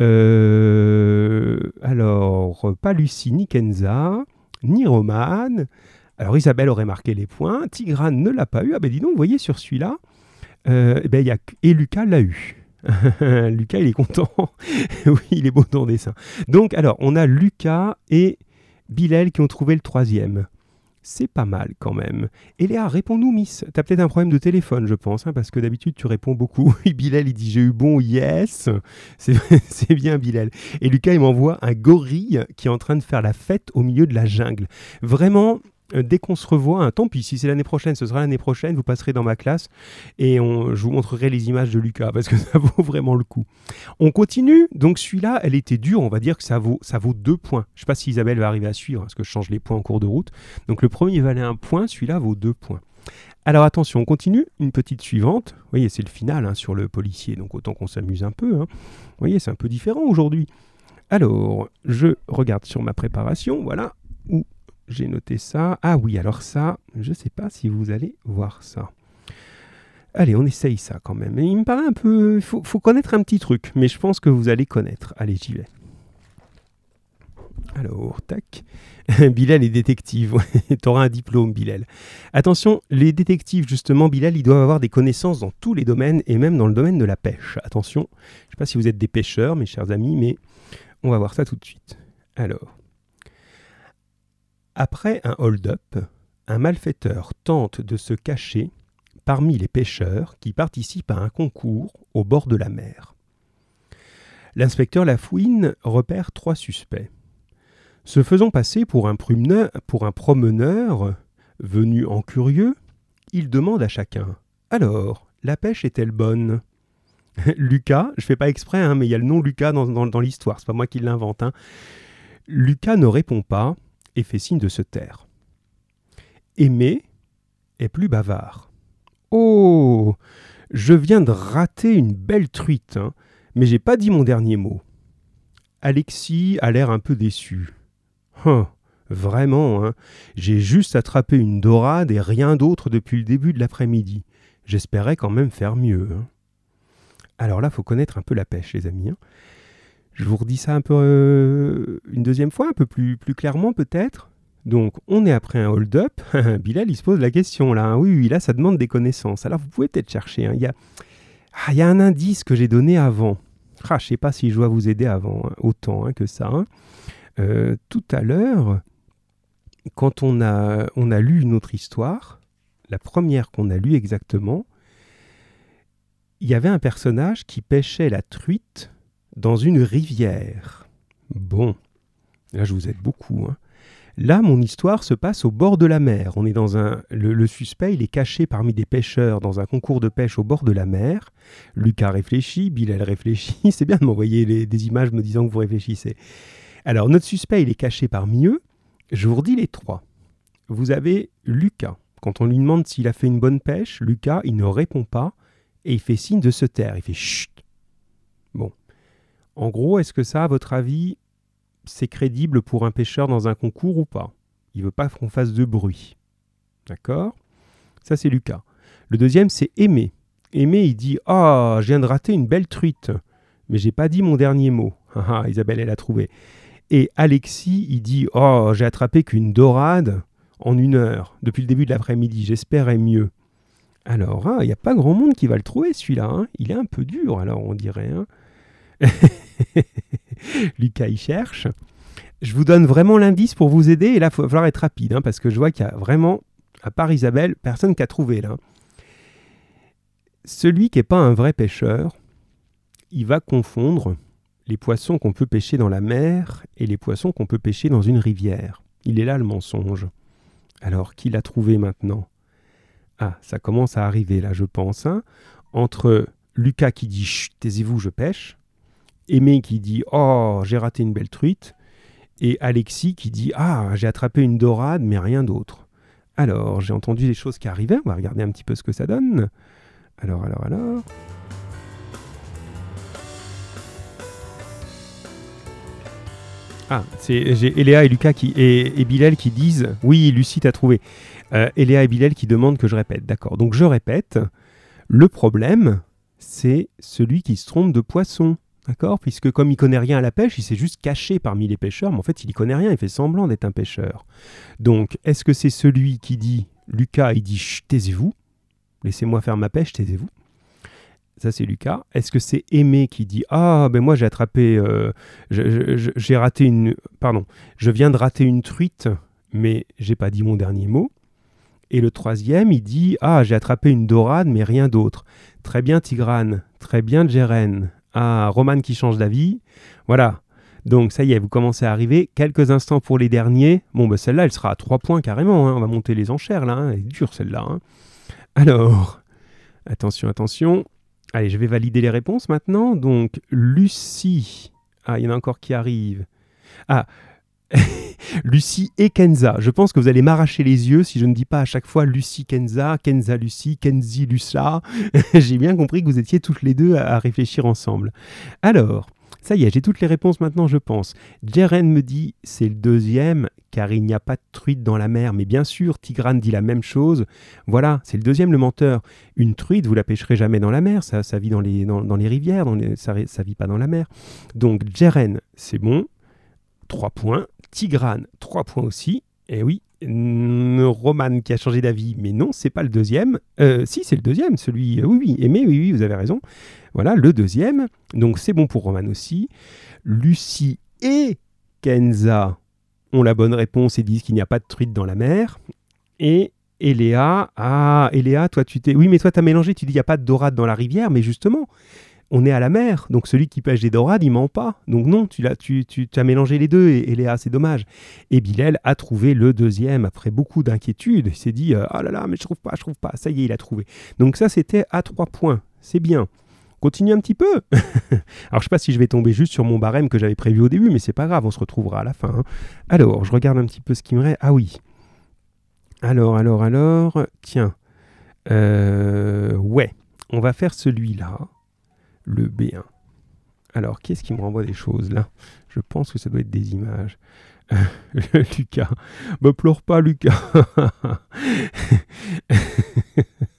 Euh, alors, pas Lucie, ni Kenza, ni Roman. Alors, Isabelle aurait marqué les points. Tigrane ne l'a pas eu. Ah ben dis donc, voyez sur celui-là, euh, eh ben, et Lucas l'a eu. <laughs> Lucas, il est content. <laughs> oui, il est beau dans le dessin. Donc, alors, on a Lucas et Bilal qui ont trouvé le troisième. C'est pas mal quand même. Et Léa, réponds-nous, Miss. T'as peut-être un problème de téléphone, je pense, hein, parce que d'habitude tu réponds beaucoup. <laughs> Bilal, il dit j'ai eu bon, yes. C'est bien, Bilal. Et Lucas, il m'envoie un gorille qui est en train de faire la fête au milieu de la jungle. Vraiment, euh, dès qu'on se revoit, hein, tant pis, si c'est l'année prochaine, ce sera l'année prochaine, vous passerez dans ma classe et on, je vous montrerai les images de Lucas parce que <laughs> ça vaut vraiment le coup. On continue, donc celui-là, elle était dure, on va dire que ça vaut, ça vaut deux points. Je ne sais pas si Isabelle va arriver à suivre parce que je change les points en cours de route. Donc le premier valait un point, celui-là vaut deux points. Alors attention, on continue, une petite suivante. Vous voyez, c'est le final hein, sur le policier, donc autant qu'on s'amuse un peu. Hein. Vous voyez, c'est un peu différent aujourd'hui. Alors, je regarde sur ma préparation, voilà, où j'ai noté ça. Ah oui, alors ça, je ne sais pas si vous allez voir ça. Allez, on essaye ça quand même. Il me paraît un peu... Il faut, connaître un petit truc, mais je pense que vous allez connaître. Allez, j'y vais. Alors, tac. <laughs> Bilal est détective. <laughs> T'auras un diplôme, Bilal. Attention, les détectives, justement, Bilal, ils doivent avoir des connaissances dans tous les domaines et même dans le domaine de la pêche. Attention, je ne sais pas si vous êtes des pêcheurs, mes chers amis, mais on va voir ça tout de suite. Alors, après un hold-up, un malfaiteur tente de se cacher parmi les pêcheurs qui participent à un concours au bord de la mer. L'inspecteur Lafouine repère trois suspects. Se faisant passer pour un, promeneur venu en curieux, il demande à chacun Alors, la pêche est-elle bonne? <laughs> Lucas, je fais pas exprès, hein, mais il y a le nom Lucas dans, dans, l'histoire, c'est pas moi qui l'invente. Hein. Lucas ne répond pas et fait signe de se taire. Aimé est plus bavard. Oh Je viens de rater une belle truite, hein, mais j'ai pas dit mon dernier mot. Alexis a l'air un peu déçu. Hein, vraiment, hein, j'ai juste attrapé une dorade et rien d'autre depuis le début de l'après-midi. J'espérais quand même faire mieux. Hein. Alors là, faut connaître un peu la pêche, les amis. Je vous redis ça un peu euh, une deuxième fois, un peu plus, clairement peut-être. Donc, on est après un hold-up. <laughs> Bilal, il se pose la question là. Hein. Oui, oui, là, ça demande des connaissances. Alors, vous pouvez peut-être chercher. Hein. Il, y a... Ah, il y a un indice que j'ai donné avant. Ah, je ne sais pas si je dois vous aider avant, hein, autant que ça. Euh, tout à l'heure, quand on a, on a lu une autre histoire, la première qu'on a lue exactement, il y avait un personnage qui pêchait la truite dans une rivière. Bon, là je vous aide beaucoup. Hein. Là, mon histoire se passe au bord de la mer. On est dans un. Le, suspect, il est caché parmi des pêcheurs dans un concours de pêche au bord de la mer. Lucas réfléchit, Bilal réfléchit. <laughs> C'est bien de m'envoyer des images me disant que vous réfléchissez. Alors, notre suspect, il est caché parmi eux. Je vous redis les trois. Vous avez Lucas. Quand on lui demande s'il a fait une bonne pêche, Lucas, il ne répond pas et il fait signe de se taire. Il fait chut En gros, est-ce que ça, à votre avis, c'est crédible pour un pêcheur dans un concours ou pas? Il veut pas qu'on fasse de bruit. D'accord? Ça, c'est Lucas. Le deuxième, c'est Aimé. Aimé, il dit Ah, je viens de rater une belle truite, mais j'ai pas dit mon dernier mot. <laughs> Ah, ah, Isabelle, elle a trouvé. Et Alexis, il dit Oh, j'ai attrapé qu'une dorade en une heure, depuis le début de l'après-midi. J'espérais mieux. Alors, hein, il n'y a pas grand monde qui va le trouver, celui-là. Hein. Il est un peu dur, alors, on dirait. Hein. <laughs> Lucas, il cherche. Je vous donne vraiment l'indice pour vous aider. Et là, il va falloir être rapide, hein, parce que je vois qu'il y a vraiment, à part Isabelle, personne qui a trouvé là. Celui qui n'est pas un vrai pêcheur, il va confondre les poissons qu'on peut pêcher dans la mer et les poissons qu'on peut pêcher dans une rivière. Il est là le mensonge. Alors, qui l'a trouvé maintenant? Ah, ça commence à arriver là, je pense. Hein. Entre Lucas qui dit taisez-vous, je pêche. Aimé qui dit Oh, j'ai raté une belle truite. Et Alexis qui dit Ah, j'ai attrapé une dorade, mais rien d'autre. Alors, j'ai entendu des choses qui arrivaient. On va regarder un petit peu ce que ça donne. Alors, alors, alors. Ah, c'est j'ai Eléa et Lucas qui, et, Bilal qui disent Oui, Lucie t'a trouvé. Euh, Eléa et Bilal qui demandent que je répète. D'accord. Donc je répète. Le problème, c'est celui qui se trompe de poisson. D'accord? Puisque comme il connaît rien à la pêche, il s'est juste caché parmi les pêcheurs, mais en fait, il y connaît rien, il fait semblant d'être un pêcheur. Donc, est-ce que c'est celui qui dit, Lucas, il dit, taisez-vous, laissez-moi faire ma pêche, taisez-vous ça, c'est Lucas. Est-ce que c'est Aimé qui dit Ah, ben moi j'ai attrapé. Euh, j'ai raté une. Pardon. Je viens de rater une truite, mais j'ai pas dit mon dernier mot. Et le troisième, il dit Ah, j'ai attrapé une dorade, mais rien d'autre. Très bien, Tigrane. Très bien, Jeren. Ah, Roman qui change d'avis. Voilà. Donc ça y est, vous commencez à arriver. Quelques instants pour les derniers. Bon, ben celle-là, elle sera à 3 points carrément. Hein. On va monter les enchères là. Hein. Elle dure celle-là. Hein. Alors, attention, attention. Allez, je vais valider les réponses maintenant. Donc, Lucie. Ah, il y en a encore qui arrivent. Ah, <laughs> Lucie et Kenza. Je pense que vous allez m'arracher les yeux si je ne dis pas à chaque fois Lucie Kenza, Kenza Lucie, Kenzi Lucia. <laughs> j'ai bien compris que vous étiez toutes les deux à réfléchir ensemble. Alors, ça y est, j'ai toutes les réponses maintenant, je pense. Jeren me dit c'est le deuxième, car il n'y a pas de truite dans la mer. Mais bien sûr, Tigrane dit la même chose. Voilà, c'est le deuxième, le menteur. Une truite, vous la pêcherez jamais dans la mer, ça, ça vit dans les, dans, les rivières, ça ne vit pas dans la mer. Donc Jeren, c'est bon. Trois points. Tigrane, trois points aussi. Et eh oui, Roman qui a changé d'avis, mais non, c'est pas le deuxième. Euh, si, c'est le deuxième, celui. Euh, oui, oui, aimé, oui, oui, vous avez raison. Voilà, le deuxième. Donc c'est bon pour Roman aussi. Lucie et Kenza ont la bonne réponse et disent qu'il n'y a pas de truite dans la mer. Et Eléa, ah, Eléa, toi tu t'es. Oui, mais toi tu as mélangé, tu dis qu'il n'y a pas de dorade dans la rivière, mais justement, on est à la mer, donc celui qui pêche des dorades, il ment pas. Donc non, tu, as, mélangé les deux, et, Léa, c'est dommage. Et Bilal a trouvé le deuxième, après beaucoup d'inquiétude. Il s'est dit, euh, ah là là, mais je trouve pas, je trouve pas. Ça y est, il a trouvé. Donc ça, c'était à trois points. C'est bien. Continue un petit peu. <laughs> Alors je sais pas si je vais tomber juste sur mon barème que j'avais prévu au début, mais c'est pas grave, on se retrouvera à la fin. Hein. Alors, je regarde un petit peu ce qui me reste. Ah oui. Alors, alors, alors, tiens. Euh, ouais, on va faire celui-là le B1. Alors, qu'est-ce qui me renvoie des choses là? Je pense que ça doit être des images. <laughs> Lucas. Me pleure pas, Lucas. <laughs>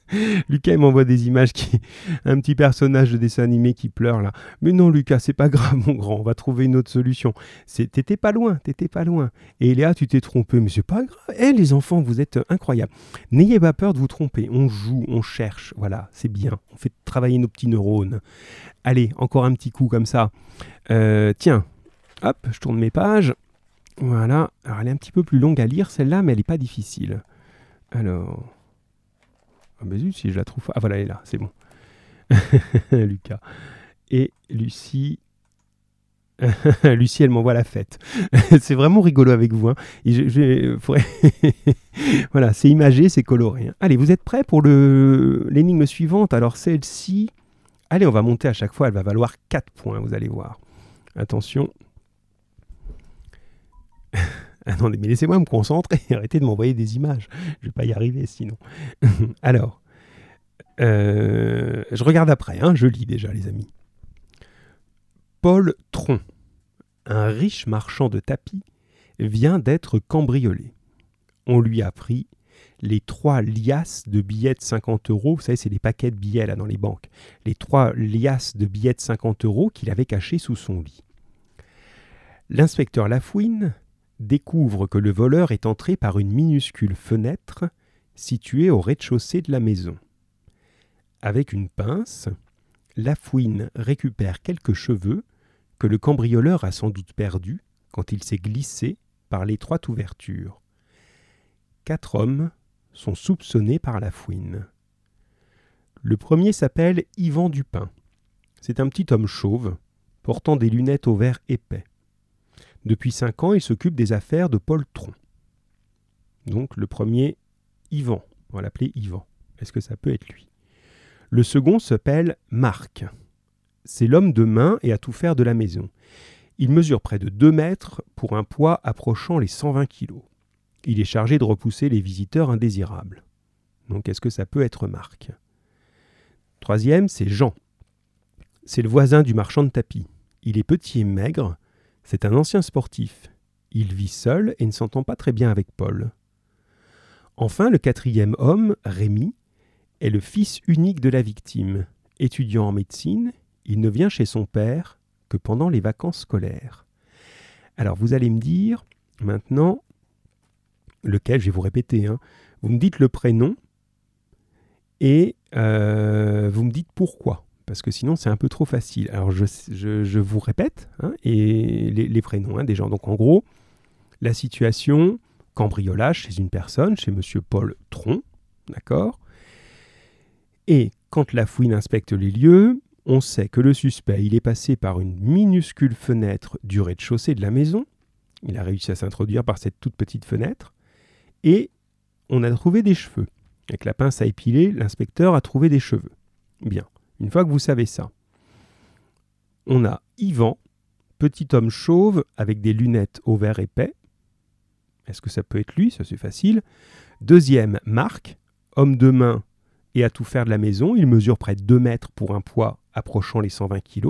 <laughs> Lucas il m'envoie des images qui <laughs> un petit personnage de dessin animé qui pleure là. Mais non Lucas, c'est pas grave <laughs> mon grand, on va trouver une autre solution. T'étais pas loin, t'étais pas loin. Et Léa, tu t'es trompé, mais c'est pas grave. Eh les enfants, vous êtes incroyables. N'ayez pas peur de vous tromper. On joue, on cherche, voilà, c'est bien. On fait travailler nos petits neurones. Allez, encore un petit coup comme ça. Euh, tiens, hop, je tourne mes pages. Voilà. Alors elle est un petit peu plus longue à lire celle-là, mais elle n'est pas difficile. Alors. Ah zut, si je la trouve Ah voilà, elle est là, c'est bon. <laughs> Lucas. Et Lucie. <laughs> Lucie, elle m'envoie la fête. <laughs> c'est vraiment rigolo avec vous. Hein. voilà, c'est imagé, c'est coloré. Hein. Allez, vous êtes prêts pour l'énigme suivante? Alors celle-ci, allez, on va monter à chaque fois, elle va valoir 4 points, vous allez voir. Attention. Attendez, mais laissez-moi me concentrer, <laughs> arrêtez de m'envoyer des images. Je vais pas y arriver sinon. <laughs> Alors, euh, je regarde après, hein, je lis déjà les amis. Paul Tron, un riche marchand de tapis, vient d'être cambriolé. On lui a pris les trois liasses de billets de 50 euros. Vous savez, c'est des paquets de billets là dans les banques. Les trois liasses de billets de 50 euros qu'il avait cachés sous son lit. L'inspecteur Lafouine découvre que le voleur est entré par une minuscule fenêtre située au rez-de-chaussée de la maison. Avec une pince, Lafouine récupère quelques cheveux que le cambrioleur a sans doute perdus quand il s'est glissé par l'étroite ouverture. Quatre hommes sont soupçonnés par Lafouine. Le premier s'appelle Yvan Dupin. C'est un petit homme chauve, portant des lunettes au verre épais. Depuis cinq ans, il s'occupe des affaires de Paul Tron. Donc le premier, Yvan. On va l'appeler Yvan. Est-ce que ça peut être lui? Le second s'appelle Marc. C'est l'homme de main et à tout faire de la maison. Il mesure près de 2 mètres pour un poids approchant les 120 kilos. Il est chargé de repousser les visiteurs indésirables. Donc est-ce que ça peut être Marc? Troisième, c'est Jean. C'est le voisin du marchand de tapis. Il est petit et maigre, c'est un ancien sportif. Il vit seul et ne s'entend pas très bien avec Paul. Enfin, le quatrième homme, Rémi, est le fils unique de la victime. Étudiant en médecine, il ne vient chez son père que pendant les vacances scolaires. Alors vous allez me dire maintenant lequel, je vais vous répéter, hein. vous me dites le prénom et euh, vous me dites pourquoi, parce que sinon c'est un peu trop facile. Alors je, vous répète hein, et les, prénoms hein, des gens. Donc en gros, la situation, cambriolage chez une personne, chez Monsieur Paul Tron, d'accord? Et quand la fouine inspecte les lieux, on sait que le suspect, il est passé par une minuscule fenêtre du rez-de-chaussée de la maison. Il a réussi à s'introduire par cette toute petite fenêtre et on a trouvé des cheveux. Avec la pince à épiler, l'inspecteur a trouvé des cheveux. Bien, une fois que vous savez ça, on a Yvan, petit homme chauve avec des lunettes au vert épais. Est-ce que ça peut être lui? Ça c'est facile. Deuxième, Marc, homme de main et à tout faire de la maison. Il mesure près de 2 mètres pour un poids approchant les 120 kg.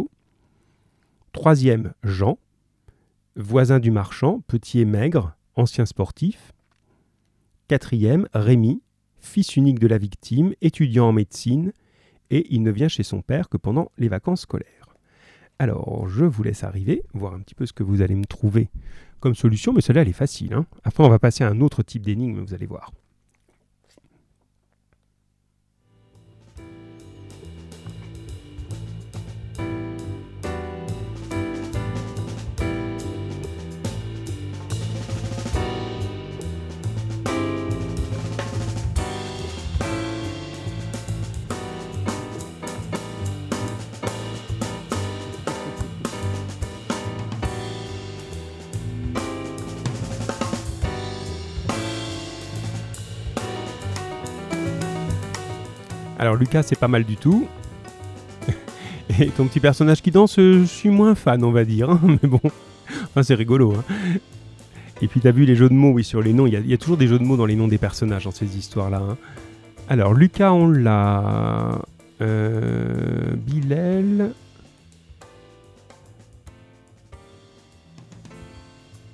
Troisième, Jean, voisin du marchand, petit et maigre, ancien sportif. Quatrième, Rémi, fils unique de la victime, étudiant en médecine, et il ne vient chez son père que pendant les vacances scolaires. Alors, je vous laisse arriver, voir un petit peu ce que vous allez me trouver comme solution, mais celle-là, elle est facile. Hein. Après, on va passer à un autre type d'énigme, vous allez voir. Alors Lucas, c'est pas mal du tout. <laughs> Et ton petit personnage qui danse, euh, je suis moins fan, on va dire. Hein, <laughs> mais bon, enfin, c'est rigolo. Hein. Et puis, t'as vu les jeux de mots, oui, sur les noms. Il y, a toujours des jeux de mots dans les noms des personnages dans ces histoires-là. Hein. Alors, Lucas, on l'a. Euh, Bilal.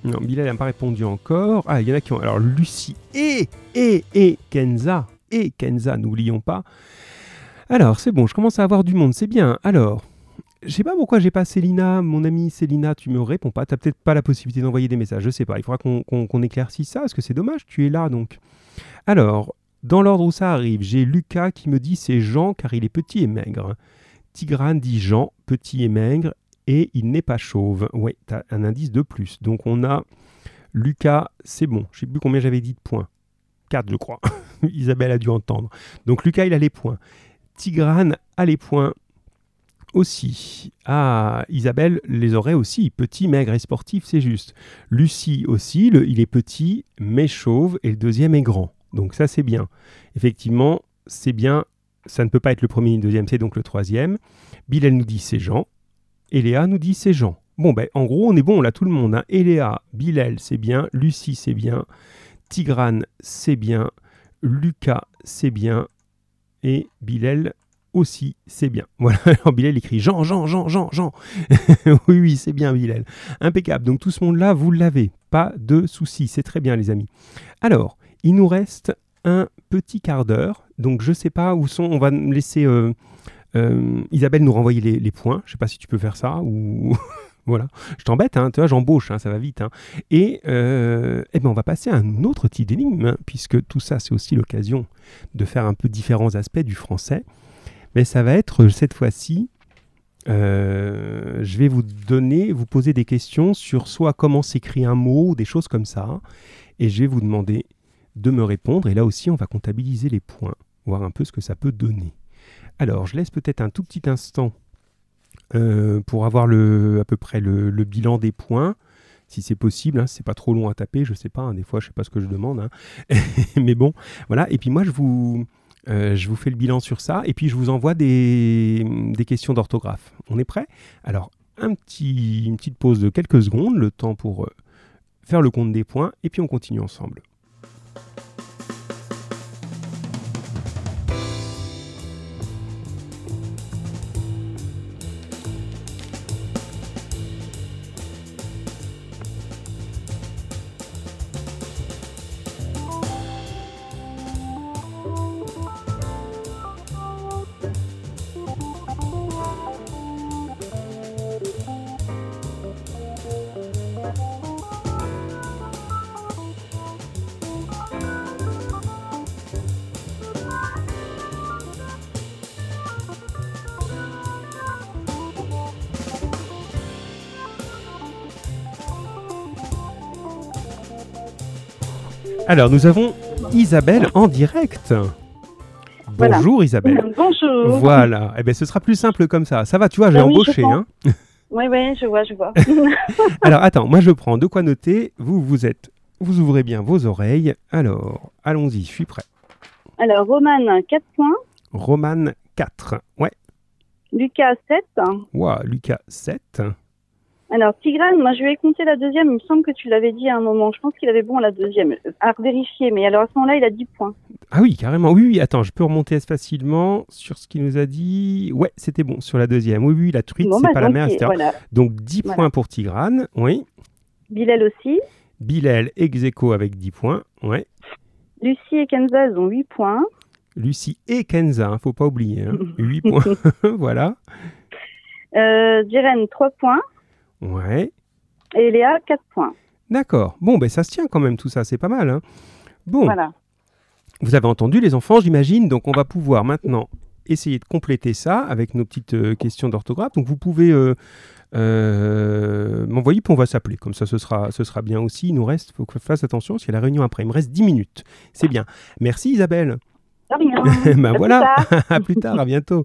Non, Bilal n'a pas répondu encore. Ah, il y en a qui ont. Alors, Lucie et, et, et Kenza. Et Kenza, n'oublions pas. Alors, c'est bon, je commence à avoir du monde, c'est bien. Alors, je sais pas pourquoi j'ai pas Célina, mon amie Célina, tu me réponds pas. Tu peut-être pas la possibilité d'envoyer des messages, je sais pas. Il faudra qu'on éclaircisse ça, parce que c'est dommage, tu es là donc. Alors, dans l'ordre où ça arrive, j'ai Lucas qui me dit c'est Jean car il est petit et maigre. Tigrane dit Jean, petit et maigre, et il n'est pas chauve. Ouais, tu as un indice de plus. Donc on a Lucas, c'est bon. Je sais plus combien j'avais dit de points. 4, je crois. <laughs> Isabelle a dû entendre. Donc Lucas, il a les points. Tigrane a les points aussi. Ah, Isabelle les aurait aussi. Petit, maigre et sportif, c'est juste. Lucie aussi, il est petit, mais chauve, et le deuxième est grand. Donc ça, c'est bien. Effectivement, c'est bien. Ça ne peut pas être le premier ni le deuxième, c'est donc le troisième. Bill, elle nous dit c'est Jean. Et Léa nous dit c'est Jean. Bon, ben, en gros, on est bon, on a tout le monde. Hein. Eléa, Bilal, c'est bien. Lucie, c'est bien. Tigrane, c'est bien. Lucas, c'est bien et Bilal, aussi, c'est bien. <laughs> Voilà, alors Bilal écrit Jean, Jean, Jean, Jean, Jean. <laughs> oui, oui, c'est bien Bilal. Impeccable. Donc tout ce monde-là, vous l'avez. Pas de souci, c'est très bien les amis. Alors, il nous reste un petit quart d'heure. Donc je sais pas où sont. On va laisser euh, euh, Isabelle nous renvoyer les, points. Je sais pas si tu peux faire ça ou. <laughs> voilà, je t'embête, hein, tu j'embauche, hein, ça va vite. Hein. Et euh, eh ben, on va passer à un autre type d'énigme, puisque tout ça, c'est aussi l'occasion de faire un peu différents aspects du français. Mais ça va être cette fois-ci, je vais vous donner, vous poser des questions sur soit comment s'écrit un mot, des choses comme ça, et je vais vous demander de me répondre. Et là aussi, on va comptabiliser les points, voir un peu ce que ça peut donner. Alors, je laisse peut-être un tout petit instant euh, pour avoir à peu près le, bilan des points, si c'est possible. Hein, c'est pas trop long à taper, je sais pas. Hein, des fois, je sais pas ce que je demande. Hein. <laughs> Mais bon, voilà. Et puis moi, je vous, euh, je vous fais le bilan sur ça. Et puis, je vous envoie des, questions d'orthographe. On est prêt? Alors, une petite pause de quelques secondes, le temps pour euh, faire le compte des points. Et puis, on continue ensemble. Alors, nous avons Isabelle en direct. Bonjour Isabelle. <laughs> Bonjour. Voilà. Eh bien, ce sera plus simple comme ça. Ça va, tu vois, j'ai embauché. Hein. <laughs> oui, oui, je vois, je vois. <laughs> Alors, attends, moi je prends de quoi noter? Vous, vous êtes. Vous ouvrez bien vos oreilles. Alors, allons-y, je suis prêt. Alors, Roman, 4 points. Roman, 4. Ouais. Lucas, 7. Ouah, Lucas, 7. Alors, Tigrane, moi je vais compter la deuxième. Il me semble que tu l'avais dit à un moment. Je pense qu'il avait bon la deuxième. À vérifier. Mais alors à ce moment-là, il a 10 points. Ah oui, carrément. Oui, oui. Attends, je peux remonter facilement sur ce qu'il nous a dit. Ouais, c'était bon sur la deuxième. Oui, oui, la truite, c'est bah, pas la mer, etc. Donc 10 points pour Tigrane. Oui. Bilal aussi. Bilal ex avec 10 points. Ouais. Lucie et Kenza, ont 8 points. Lucie et Kenza, ne hein, faut pas oublier. 8 hein. <laughs> points. <laughs> voilà. Euh, 3 points. Ouais. Et Léa, 4 points. D'accord. Bon, ben ça se tient quand même tout ça, c'est pas mal. Hein. Bon. Voilà. Vous avez entendu les enfants, j'imagine, donc on va pouvoir maintenant essayer de compléter ça avec nos petites euh, questions d'orthographe. Donc vous pouvez euh, euh, m'envoyer, puis on va s'appeler. Comme ça, ce sera, ce sera bien aussi. Il nous reste, il faut que je fasse attention, parce qu'il y a la réunion après. Il me reste 10 minutes. C'est bien. Merci Isabelle. <laughs> ben voilà, <laughs> à plus tard, à bientôt.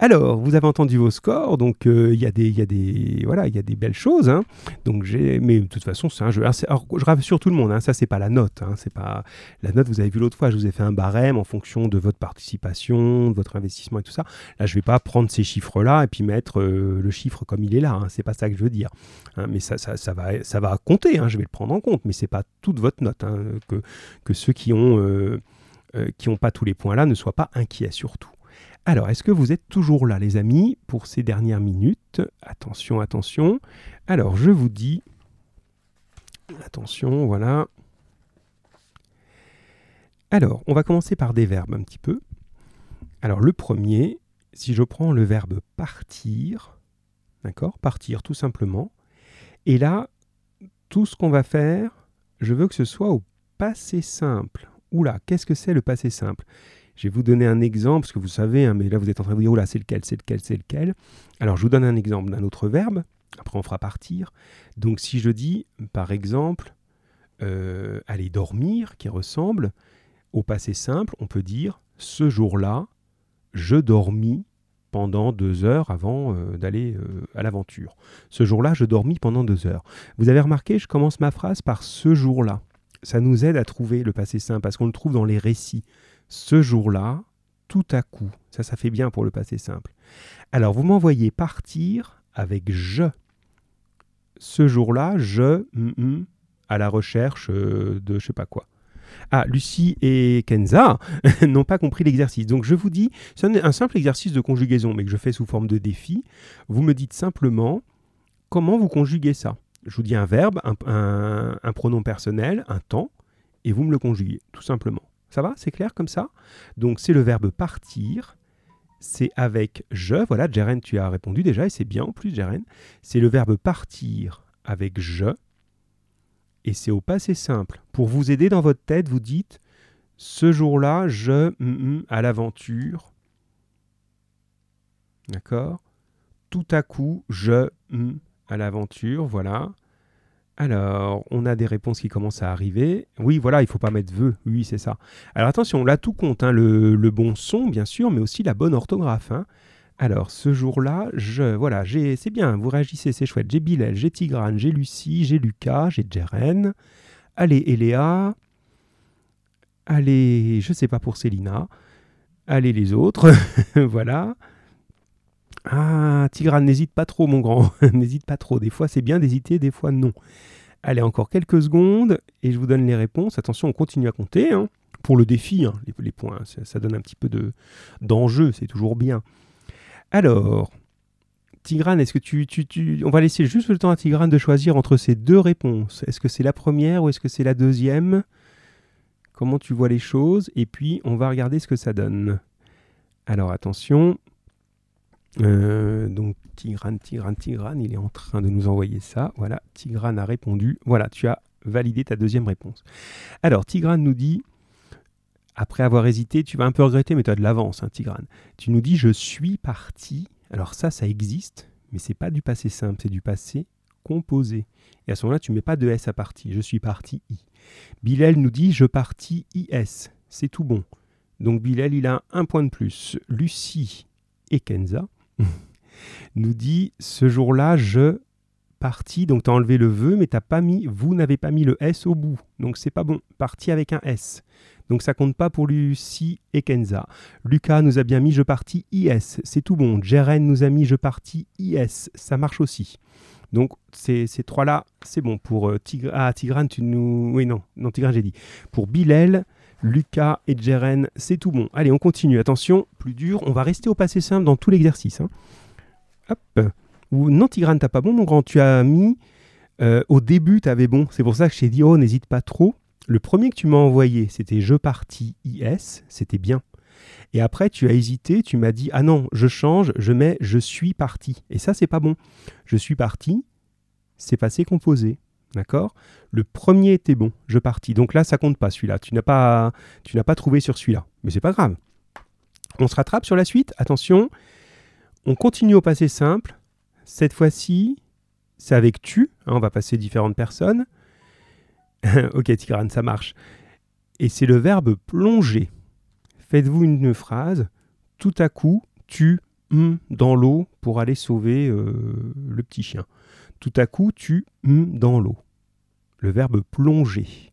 Alors, vous avez entendu vos scores, donc euh, il y, a des, y, a des, voilà, y a des belles choses. Hein. Donc j'ai, mais de toute façon, c'est un jeu. Alors, je rassure tout le monde, hein, ça c'est pas la note. Hein, c'est pas la note. Vous avez vu l'autre fois, je vous ai fait un barème en fonction de votre participation, de votre investissement et tout ça. Là, je vais pas prendre ces chiffres-là et puis mettre euh, le chiffre comme il est là. Hein, c'est pas ça que je veux dire. mais ça, ça, ça, va, ça va compter. je vais le prendre en compte, mais c'est pas toute votre note. que, que ceux qui ont euh, qui n'ont pas tous les points là ne soient pas inquiets surtout. Alors, est-ce que vous êtes toujours là, les amis, pour ces dernières minutes? Attention, attention. Alors, je vous dis... Attention, voilà. Alors, on va commencer par des verbes un petit peu. Alors, le premier, si je prends le verbe partir, d'accord Partir, tout simplement. Et là, tout ce qu'on va faire, je veux que ce soit au passé simple. Oula, qu'est-ce que c'est le passé simple? Je vais vous donner un exemple, parce que vous savez, hein, mais là vous êtes en train de vous dire, oh là, c'est lequel, c'est lequel, c'est lequel. Alors je vous donne un exemple d'un autre verbe, après on fera partir. Donc si je dis, par exemple, euh, aller dormir, qui ressemble au passé simple, on peut dire, ce jour-là, je dormis pendant deux heures avant euh, d'aller euh, à l'aventure. Ce jour-là, je dormis pendant deux heures. Vous avez remarqué, je commence ma phrase par ce jour-là. Ça nous aide à trouver le passé simple parce qu'on le trouve dans les récits ce jour-là, tout à coup. Ça, ça fait bien pour le passé simple. Alors, vous m'envoyez partir avec je. Ce jour-là, je mm, mm, à la recherche euh, de je sais pas quoi. Ah, Lucie et Kenza <laughs> n'ont pas compris l'exercice. Donc je vous dis, c'est un, simple exercice de conjugaison, mais que je fais sous forme de défi. Vous me dites simplement comment vous conjuguez ça. Je vous dis un verbe, un, pronom personnel, un temps, et vous me le conjuguez, tout simplement. Ça va C'est clair comme ça Donc c'est le verbe partir. C'est avec je. Voilà, Jeren, tu as répondu déjà, et c'est bien en plus, Jeren. C'est le verbe partir avec je et c'est au passé simple. Pour vous aider dans votre tête, vous dites ce jour-là, je mm, mm, à l'aventure. D'accord? Tout à coup, je mm, à l'aventure, voilà. Alors, on a des réponses qui commencent à arriver. Oui, voilà, il faut pas mettre vœux. Oui, c'est ça. Alors attention, là, tout compte. Hein, le, bon son, bien sûr, mais aussi la bonne orthographe. Hein. Alors, ce jour-là, voilà, c'est bien, vous réagissez, c'est chouette. J'ai Bilal, j'ai Tigrane, j'ai Lucie, j'ai Lucas, j'ai Jeren. Allez, Eléa. Allez, je sais pas pour Célina. Allez, les autres. <laughs> voilà. Ah, Tigrane, n'hésite pas trop, mon grand. <laughs> n'hésite pas trop. Des fois, c'est bien d'hésiter, des fois, non. Allez, encore quelques secondes et je vous donne les réponses. Attention, on continue à compter. Hein. Pour le défi, hein, les, points, ça, ça, donne un petit peu de, d'enjeu, c'est toujours bien. Alors, Tigrane, est-ce que tu, On va laisser juste le temps à Tigrane de choisir entre ces deux réponses. Est-ce que c'est la première ou est-ce que c'est la deuxième? Comment tu vois les choses? Et puis, on va regarder ce que ça donne. Alors, attention. Euh, donc, Tigrane, Tigrane, Tigrane, il est en train de nous envoyer ça. Voilà, Tigrane a répondu. Voilà, tu as validé ta deuxième réponse. Alors, Tigrane nous dit après avoir hésité, tu vas un peu regretter, mais tu as de l'avance, hein, Tigrane. Tu nous dis je suis parti. Alors ça, ça existe, mais c'est pas du passé simple, c'est du passé composé. Et à ce moment-là, tu mets pas de S à partie. Je suis parti I. Bilal nous dit je partis IS. C'est tout bon. Donc Bilal, il a un point de plus. Lucie et Kenza nous dit ce jour-là, je parti. Donc tu as enlevé le vœu, mais t'as pas mis, vous n'avez pas mis le S au bout. Donc c'est pas bon. Parti avec un S. Donc ça compte pas pour Lucie et Kenza. Lucas nous a bien mis je partis IS, c'est tout bon. Jeren nous a mis je partis IS, ça marche aussi. Donc ces, trois-là, c'est bon. Pour euh, ah, Tigrane, tu nous... Oui, non, non Tigrane, j'ai dit. Pour Bilal, Lucas et Jeren, c'est tout bon. Allez, on continue. Attention, plus dur. On va rester au passé simple dans tout l'exercice. Hein. Hop. Non, t'as pas bon, mon grand. Tu as mis... Euh, au début, tu avais bon. C'est pour ça que je t'ai dit, oh, n'hésite pas trop. Le premier que tu m'as envoyé, c'était Je partis IS, c'était bien. Et après, tu as hésité, tu m'as dit Ah non, je change, je mets Je suis parti. Et ça, c'est pas bon. Je suis parti, c'est passé composé. D'accord? Le premier était bon, je partis. Donc là, ça compte pas celui-là. Tu n'as pas, tu n'as pas trouvé sur celui-là. Mais c'est pas grave. On se rattrape sur la suite. Attention, on continue au passé simple. Cette fois-ci, c'est avec tu. Hein, on va passer différentes personnes. <laughs> ok, Tigrane, ça marche. Et c'est le verbe plonger. Faites-vous une phrase. Tout à coup, tu hum, dans l'eau pour aller sauver euh, le petit chien. Tout à coup, tu dans l'eau. Le verbe plonger.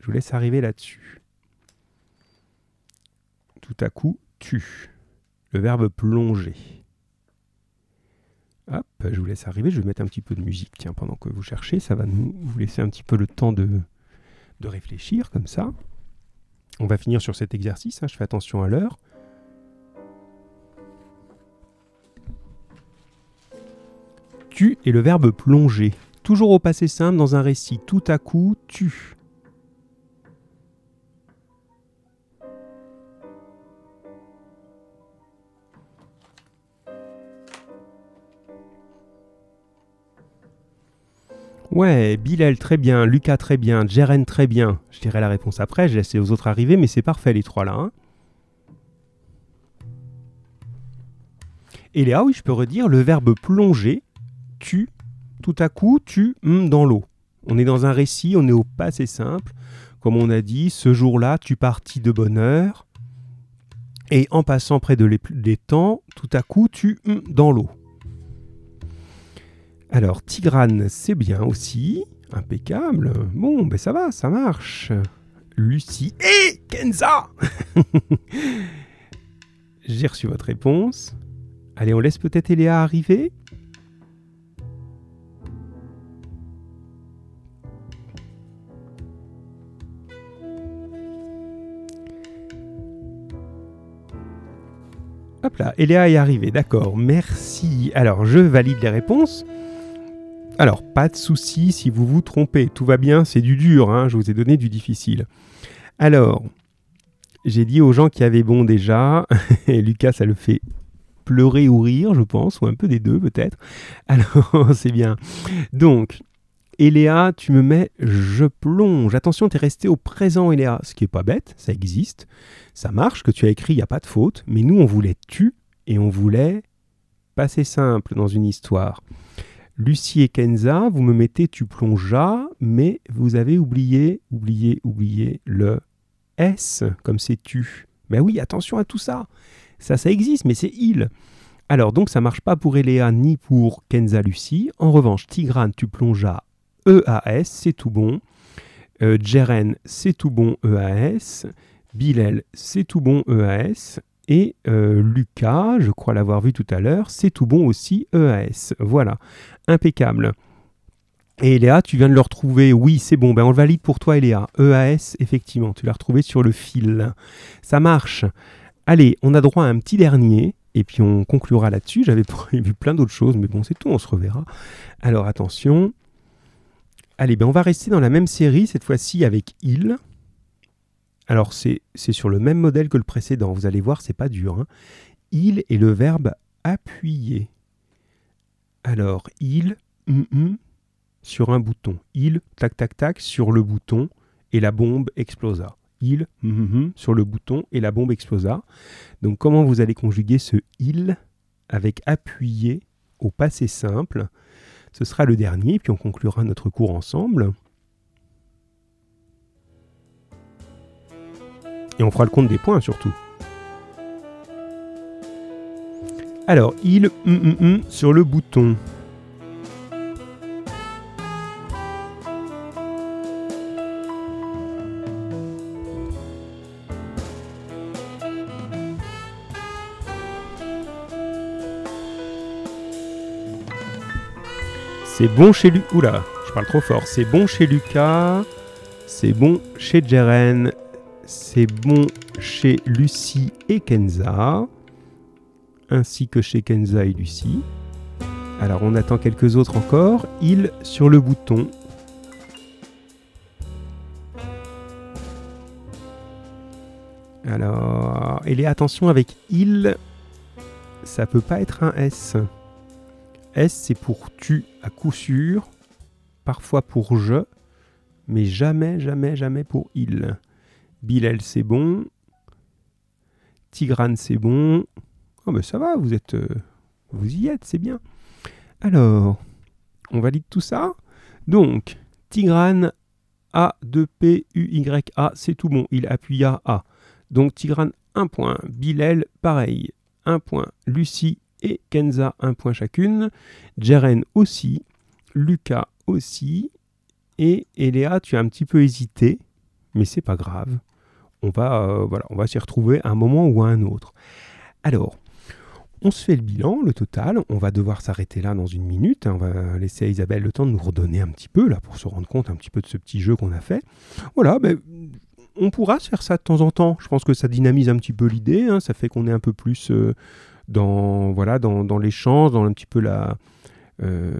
Je vous laisse arriver là-dessus. Tout à coup, tu. Le verbe plonger. Hop, je vous laisse arriver. Je vais mettre un petit peu de musique tiens, pendant que vous cherchez. Ça va nous, vous laisser un petit peu le temps de, de réfléchir comme ça. On va finir sur cet exercice. Hein. je fais attention à l'heure. Tu est le verbe plonger. Toujours au passé simple dans un récit. Tout à coup, tu. Ouais, Bilal très bien, Lucas très bien, Jeren très bien. Je dirai la réponse après, je laisse aux autres arriver, mais c'est parfait les trois là. Hein. Et Léa, oui, je peux redire, le verbe plonger, tu, tout à coup, tu hum, dans l'eau. On est dans un récit, on est au passé simple. Comme on a dit, ce jour-là, tu partis de bonne heure. Et en passant près de l'étang, tout à coup, tu hum, dans l'eau. Alors, Tigrane, c'est bien aussi. Impeccable. Bon, ben ça va, ça marche. Lucie et Kenza <laughs> J'ai reçu votre réponse. Allez, on laisse peut-être Eléa arriver. «........................................................................................................................................................................ Hop là, Eléa est arrivée, d'accord, merci. Alors, je valide les réponses. Alors, pas de souci si vous vous trompez, tout va bien, c'est du dur, hein, je vous ai donné du difficile. Alors, j'ai dit aux gens qui avaient bon déjà, <laughs> et Lucas, ça le fait pleurer ou rire, je pense, ou un peu des deux peut-être. Alors, <laughs> c'est bien. Donc, Eléa, tu me mets je plonge. Attention, tu es resté au présent, Eléa. Ce qui est pas bête, ça existe. Ça marche, que tu as écrit, il n'y a pas de faute. Mais nous, on voulait tu et on voulait passer simple dans une histoire. Lucie et Kenza, vous me mettez tu plongeas, mais vous avez oublié, oublié, oublié le S, comme c'est tu. Mais oui, attention à tout ça. Ça, ça existe, mais c'est il. Alors, donc, ça marche pas pour Eléa ni pour Kenza Lucie. En revanche, Tigrane, tu plongeas EAS, c'est tout bon. Euh, Jeren, c'est tout bon EAS. Bilal, c'est tout bon EAS. Et euh, Lucas, je crois l'avoir vu tout à l'heure, c'est tout bon aussi EAS. Voilà, impeccable. Et Eléa, tu viens de le retrouver. Oui, c'est bon. Ben, on le valide pour toi, Eléa. EAS, effectivement, tu l'as retrouvé sur le fil. Ça marche. Allez, on a droit à un petit dernier. Et puis on conclura là-dessus. J'avais <laughs> prévu plein d'autres choses, mais bon, c'est tout, on se reverra. Alors attention. Allez, ben on va rester dans la même série, cette fois-ci avec il. Alors c'est sur le même modèle que le précédent, vous allez voir, c'est pas dur. Hein. Il est le verbe appuyer. Alors, il, sur un bouton. Il, tac, tac, tac, sur le bouton, et la bombe explosa. Il, hum, sur le bouton, et la bombe explosa. Donc, comment vous allez conjuguer ce il avec appuyer au passé simple Ce sera le dernier, puis on conclura notre cours ensemble. Et on fera le compte des points surtout. Alors, il sur le bouton. C'est bon chez Lucas. Oula, je parle trop fort. C'est bon chez Lucas. C'est bon chez Jeren. C'est bon chez Lucie et Kenza. Ainsi que chez Kenza et Lucie. Alors on attend quelques autres encore. Il sur le bouton. Alors, et les attention avec il, ça peut pas être un S. S, c'est pour tu à coup sûr, parfois pour je, mais jamais, jamais, jamais pour il. Bilal, c'est bon. Tigrane, c'est bon. Oh, mais ça va, vous êtes. Euh, vous y êtes, c'est bien. Alors, on valide tout ça. Donc, Tigrane, A, 2P, U, Y, A, c'est tout bon. Il appuya A. Donc, Tigrane, un point. Bilal, pareil. Un point. Lucie, et Kenza un point chacune, Jeren aussi, Lucas aussi, et Eléa, tu as un petit peu hésité, mais c'est pas grave. On va, euh, voilà, va s'y retrouver à un moment ou à un autre. Alors, on se fait le bilan, le total. On va devoir s'arrêter là dans une minute. On va laisser à Isabelle le temps de nous redonner un petit peu, là, pour se rendre compte un petit peu de ce petit jeu qu'on a fait. Voilà, ben, on pourra se faire ça de temps en temps. Je pense que ça dynamise un petit peu l'idée. Hein. Ça fait qu'on est un peu plus euh, dans voilà dans, dans l'échange, dans un petit peu la euh,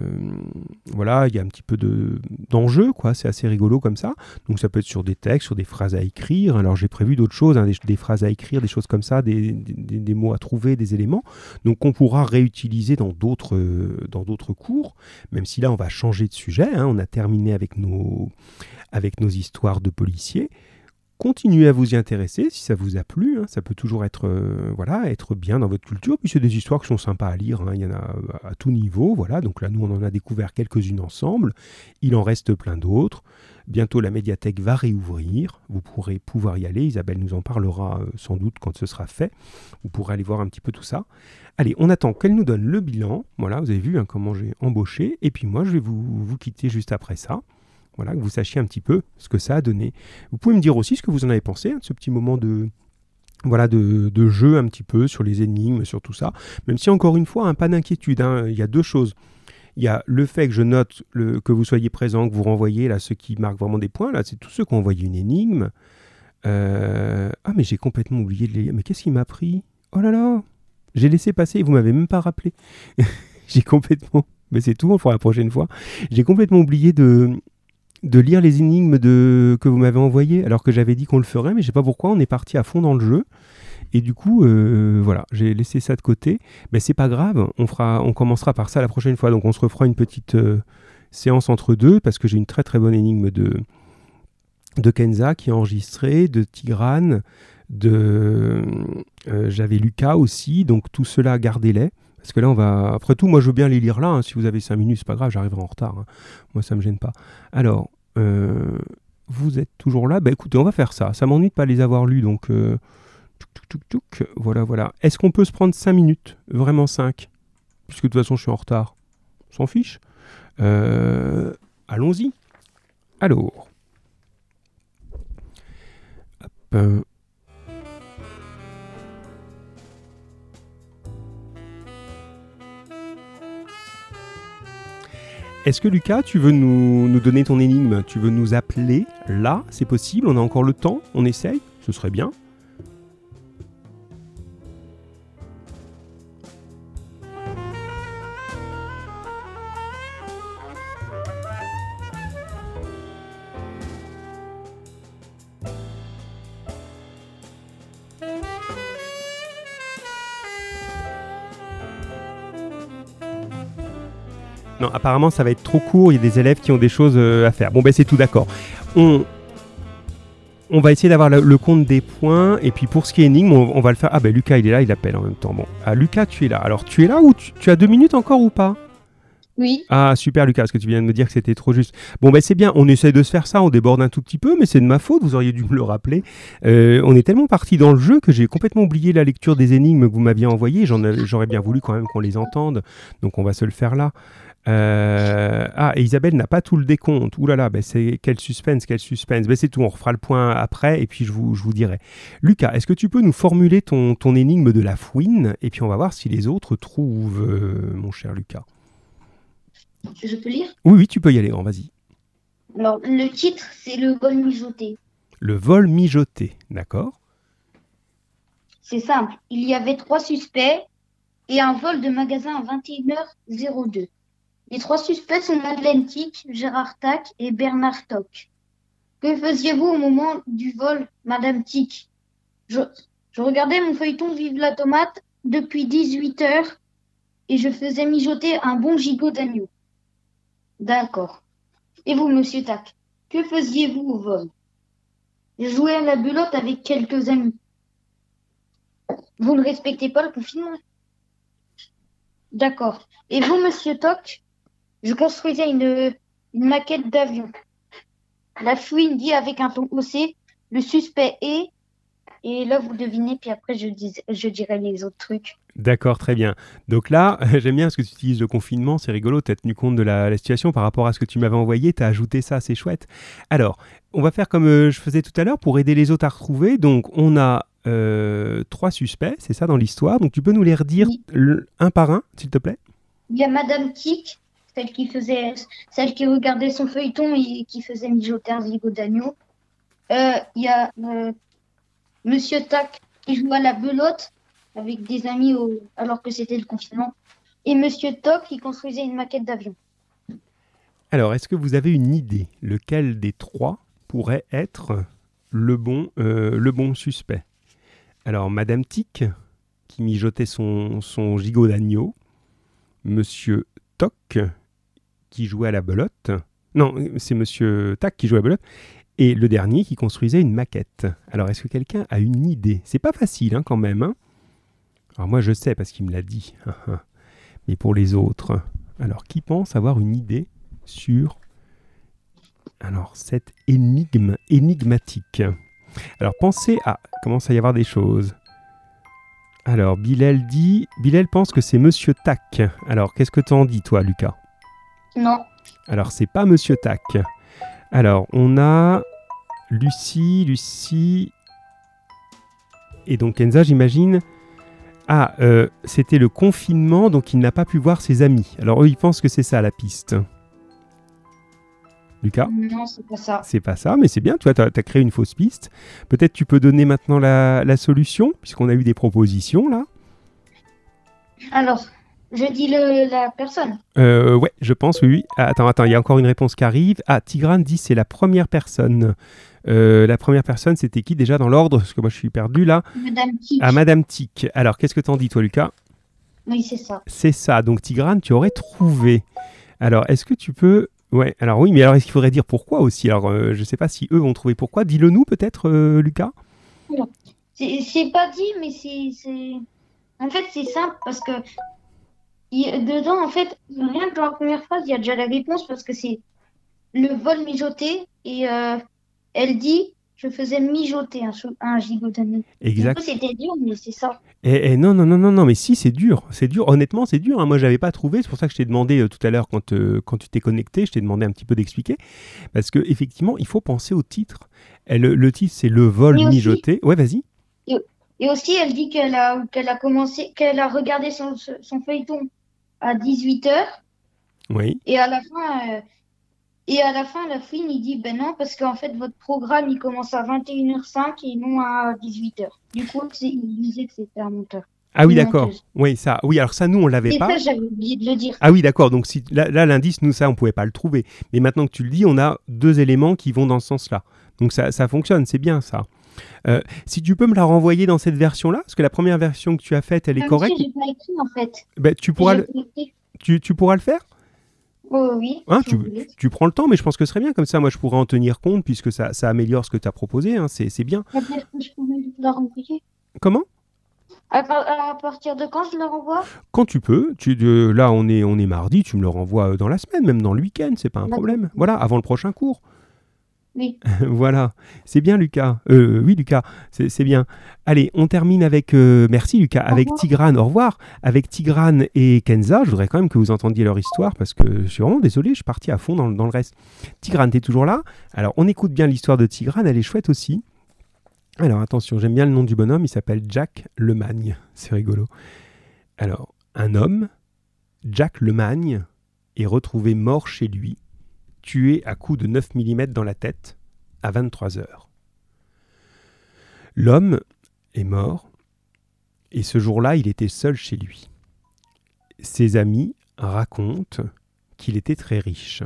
voilà, il y a un petit peu de d'enjeu, quoi. C'est assez rigolo comme ça. Donc ça peut être sur des textes, sur des phrases à écrire. Alors j'ai prévu d'autres choses, hein, des, phrases à écrire, des choses comme ça, des, des, mots à trouver, des éléments. Donc qu'on pourra réutiliser dans d'autres dans d'autres cours. Même si là on va changer de sujet. Hein. On a terminé avec nos avec nos histoires de policiers continuez à vous y intéresser si ça vous a plu. Hein. ça peut toujours être, euh, voilà, être bien dans votre culture. Puis c'est des histoires qui sont sympas à lire. Hein. il y en a à tout niveau. Voilà. Donc là, nous, on en a découvert quelques-unes ensemble. Il en reste plein d'autres. Bientôt, la médiathèque va réouvrir. Vous pourrez pouvoir y aller. Isabelle nous en parlera euh, sans doute quand ce sera fait. Vous pourrez aller voir un petit peu tout ça. Allez, on attend qu'elle nous donne le bilan. Voilà, vous avez vu hein, comment j'ai embauché. Et puis moi, je vais vous, vous quitter juste après ça. Voilà, que vous sachiez un petit peu ce que ça a donné. Vous pouvez me dire aussi ce que vous en avez pensé hein, ce petit moment de, voilà, de, jeu un petit peu sur les énigmes, sur tout ça. Même si encore une fois, un pas d'inquiétude. Hein, il y a deux choses. Il y a le fait que je note que vous soyez présent, que vous renvoyez là ceux qui marquent vraiment des points. Là, c'est tous ceux qui ont envoyé une énigme. Euh, ah, mais j'ai complètement oublié de les. Mais qu'est-ce qui m'a pris? Oh là là J'ai laissé passer vous m'avez même pas rappelé. <laughs> J'ai complètement. Mais c'est tout, on fera la prochaine fois. J'ai complètement oublié de, de lire les énigmes que vous m'avez envoyées, alors que j'avais dit qu'on le ferait, mais je sais pas pourquoi, on est parti à fond dans le jeu. Et du coup, euh, voilà, j'ai laissé ça de côté. Mais c'est pas grave, on, fera, on commencera par ça la prochaine fois. Donc on se refera une petite euh, séance entre deux, parce que j'ai une très très bonne énigme de, de Kenza qui est enregistrée, de Tigrane, de euh, j'avais Lucas aussi, donc tout cela gardez-les. Parce que là, on va. Après tout, moi, je veux bien les lire là. hein. Si vous avez 5 minutes, c'est pas grave, j'arriverai en retard. hein. Moi, ça me gêne pas. Alors, euh, vous êtes toujours là? Bah écoutez, on va faire ça. Ça m'ennuie de pas les avoir lus, donc. euh, touc, touc. Voilà, voilà. Est-ce qu'on peut se prendre 5 minutes? Vraiment 5 Puisque de toute façon, je suis en retard. On s'en fiche? Euh, Allons-y. Alors. Hop. Est-ce que Lucas, tu veux nous, donner ton énigme? Tu veux nous appeler? Là C'est possible? On a encore le temps? On essaye? Ce serait bien. Non, apparemment, ça va être trop court. Il y a des élèves qui ont des choses euh, à faire. Bon, ben, c'est tout d'accord. On, on va essayer d'avoir le, le compte des points. Et puis, pour ce qui est énigme, on, on va le faire. Ah, ben, Lucas, il est là, il appelle en même temps. Bon, ah, Lucas, tu es là. Alors, tu es là ou tu, tu as deux minutes encore ou pas? Oui, Ah, super, Lucas, parce que tu viens de me dire que c'était trop juste. Bon, ben, c'est bien. On essaie de se faire ça. On déborde un tout petit peu, mais c'est de ma faute. Vous auriez dû me le rappeler. Euh, on est tellement parti dans le jeu que j'ai complètement oublié la lecture des énigmes que vous m'aviez envoyées. J'aurais bien voulu quand même qu'on les entende. Donc, on va se le faire là. Euh, ah, et Isabelle n'a pas tout le décompte. Ouh là là, ben c'est quel suspense, quel suspense. Ben c'est tout, on refera le point après et puis je vous, je vous dirai. Lucas, est-ce que tu peux nous formuler ton, ton énigme de la fouine et puis on va voir si les autres trouvent, euh, mon cher Lucas. je peux lire? Oui, oui, tu peux y aller, grand, vas-y. Alors, le titre, c'est Le vol mijoté. Le vol mijoté, d'accord C'est simple. Il y avait trois suspects et un vol de magasin à 21h02. Les trois suspects sont Madeleine Tic, Gérard Tac et Bernard Toc. Que faisiez-vous au moment du vol, Madame Tic je, regardais mon feuilleton Vive la tomate depuis 18 heures et je faisais mijoter un bon gigot d'agneau. D'accord. Et vous, Monsieur Tac, que faisiez-vous au vol? Je jouais à la belote avec quelques amis. Vous ne respectez pas le confinement. D'accord. Et vous, monsieur Toc? Je construisais une, une maquette d'avion. La fouine dit avec un ton haussé, le suspect est... Et là, vous devinez, puis après, je, dis, je dirai les autres trucs. D'accord, très bien. Donc là, <laughs> j'aime bien ce que tu utilises le confinement, c'est rigolo, tu as tenu compte de la, la situation par rapport à ce que tu m'avais envoyé, tu as ajouté ça, c'est chouette. Alors, on va faire comme euh, je faisais tout à l'heure pour aider les autres à retrouver. Donc, on a euh, trois suspects, c'est ça dans l'histoire. Donc, tu peux nous les redire Oui. un par un, s'il te plaît? Il y a Madame Tic, celle qui faisait, celle qui regardait son feuilleton et qui faisait mijoter un zigot d'agneau. Euh, Il y a euh, Monsieur Tac qui joue à la belote avec des amis alors que c'était le confinement. Et Monsieur Toc qui construisait une maquette d'avion. Alors, est-ce que vous avez une idée lequel des trois pourrait être le bon, euh, le bon suspect? Alors, Madame Tic, qui mijotait son, son gigot d'agneau. Monsieur Toc, qui jouait à la belote. Non, c'est Monsieur Tac qui jouait à la belote. Et le dernier qui construisait une maquette. Alors, est-ce que quelqu'un a une idée? C'est pas facile, hein, quand même. hein Alors, moi, je sais parce qu'il me l'a dit. <laughs> Mais pour les autres, alors, qui pense avoir une idée sur alors cette énigme énigmatique? Alors pensez à commence à y avoir des choses. Alors Bilal dit Bilal pense que c'est Monsieur Tac. Alors qu'est-ce que t'en dis toi Lucas? Non, Alors c'est pas Monsieur Tac. Alors on a Lucie, Lucie et donc Kenza j'imagine. Ah, euh, c'était le confinement, donc il n'a pas pu voir ses amis. Alors eux, ils pensent que c'est ça la piste. Lucas non, c'est pas ça. c'est pas ça, mais c'est bien, toi, tu as, créé une fausse piste. Peut-être tu peux donner maintenant la, la solution, puisqu'on a eu des propositions là. Alors, je dis le, la personne. Euh, ouais, je pense, oui. Ah, attends, attends, il y a encore une réponse qui arrive. Ah, Tigrane dit c'est la première personne. Euh, la première personne, c'était qui déjà dans l'ordre? Parce que moi, je suis perdu là. Madame Tic. Ah, Madame Tic. Alors, qu'est-ce que t'en dis, toi, Lucas? Oui, c'est ça. C'est ça. Donc, Tigrane, tu aurais trouvé. Alors, est-ce que tu peux. Ouais, alors oui, mais alors est-ce qu'il faudrait dire pourquoi aussi? Alors, euh, je sais pas si eux vont trouver pourquoi. Dis-le nous, peut-être, euh, Lucas C'est c'est pas dit, mais c'est. c'est- En fait, c'est simple parce que. Il- dedans, en fait, rien que dans la première phrase, il y a déjà la réponse parce que c'est le vol mijoté et euh, elle dit je faisais mijoter un, un gigot d'année. Du Exact. c'était dur, mais c'est ça. Non, non, non, non, non, mais si, c'est dur. C'est dur. Honnêtement, c'est dur. hein. Moi, j'avais pas trouvé. C'est pour ça que je t'ai demandé euh, tout à l'heure, quand, euh, quand tu t'es connecté, je t'ai demandé un petit peu d'expliquer. Parce que effectivement, il faut penser au titre. Le, le titre, c'est Le vol aussi- mijoté. Ouais, vas-y. Et aussi, elle dit qu'elle a, qu'elle a commencé, qu'elle a regardé son, son feuilleton à 18h Oui. et à la fin, euh, et à la fin, la fouine, il dit, ben non, parce qu'en fait, votre programme, il commence à 21h05 et non à 18h. Du coup, il disait que c'était un monteur. Ah oui, d'accord. Oui, ça. Oui, alors ça, nous, on l'avait pas. ça, j'avais oublié de le dire. Ah oui, d'accord. Donc si, là, là, l'indice, nous, ça, on pouvait pas le trouver. Mais maintenant que tu le dis, on a deux éléments qui vont dans ce sens-là. Donc ça, ça fonctionne, c'est bien ça. Euh, si tu peux me la renvoyer dans cette version-là, parce que la première version que tu as faite, elle est correcte, j'ai pas écrit, en fait. ben, tu, pourras le, tu, tu pourras le faire Oh, oui. Hein, si tu, tu prends le temps, mais je pense que ce serait bien. Comme ça, moi, je pourrais en tenir compte, puisque ça, ça améliore ce que tu as proposé. hein, c'est c'est bien. C'est-à-dire que je pourrais la renvoyer. Comment? À, par- à partir de quand je le renvoie? Quand tu peux. Tu, de- là, on est, on est mardi, tu me le renvoies euh, dans la semaine, même dans le week-end, c'est pas un problème. Voilà, avant le prochain cours. Oui. <laughs> voilà, c'est bien Lucas. Euh, oui Lucas, c'est bien. Allez, on termine avec, euh, merci Lucas, avec. Tigrane, au revoir. Avec Tigrane et Kenza, je voudrais quand même que vous entendiez leur histoire parce que je suis vraiment désolé, je suis parti à fond dans, le- dans le reste. Tigrane, t'es toujours là? Alors, on écoute bien l'histoire de Tigrane, elle est chouette aussi. Alors, attention, j'aime bien le nom du bonhomme, il s'appelle Jack Lemagne. C'est rigolo. Alors, un homme, Jack Lemagne, est retrouvé mort chez lui, tué à coups de 9 mm dans la tête à 23 heures. L'homme est mort et ce jour-là, il était seul chez lui. Ses amis racontent qu'il était très riche.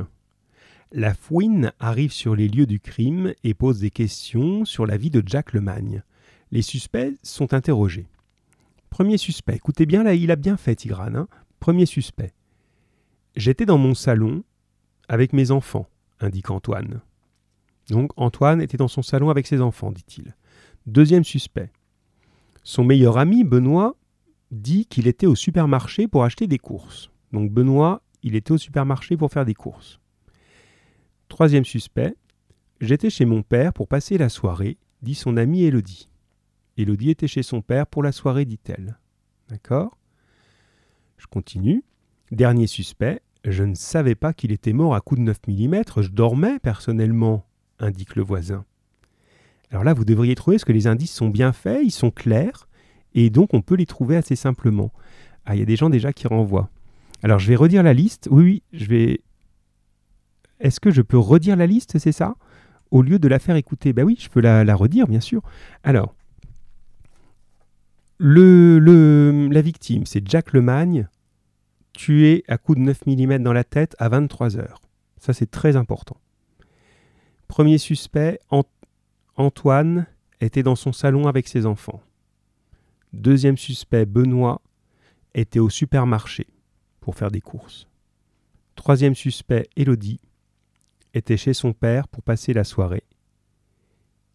La fouine arrive sur les lieux du crime et pose des questions sur la vie de Jack Lemagne. Les suspects sont interrogés. Premier suspect, écoutez bien là, il a bien fait Tigrane. hein. Premier suspect. J'étais dans mon salon avec mes enfants, indique Antoine. Donc Antoine était dans son salon avec ses enfants, dit-il. Deuxième suspect. Son meilleur ami, Benoît, dit qu'il était au supermarché pour acheter des courses. Donc Benoît, il était au supermarché pour faire des courses. Troisième suspect. J'étais chez mon père pour passer la soirée, dit son amie Élodie. Élodie était chez son père pour la soirée, dit-elle. D'accord? Je continue. Dernier suspect. Je ne savais pas qu'il était mort à coups de 9 mm, je dormais personnellement, indique le voisin. Alors là, vous devriez trouver ce que les indices sont bien faits, ils sont clairs, et donc on peut les trouver assez simplement. Ah, il y a des gens déjà qui renvoient. Alors je vais redire la liste. Oui, oui, je vais. Est-ce que je peux redire la liste, c'est ça? Au lieu de la faire écouter Ben oui, je peux la, la redire, bien sûr. Alors, le, le- la victime, c'est Jack Lemagne, tué à coups de 9 mm dans la tête à 23 heures. Ça, c'est très important. Premier suspect, Ant- Antoine était dans son salon avec ses enfants. Deuxième suspect, Benoît, était au supermarché pour faire des courses. Troisième suspect, Élodie, était chez son père pour passer la soirée.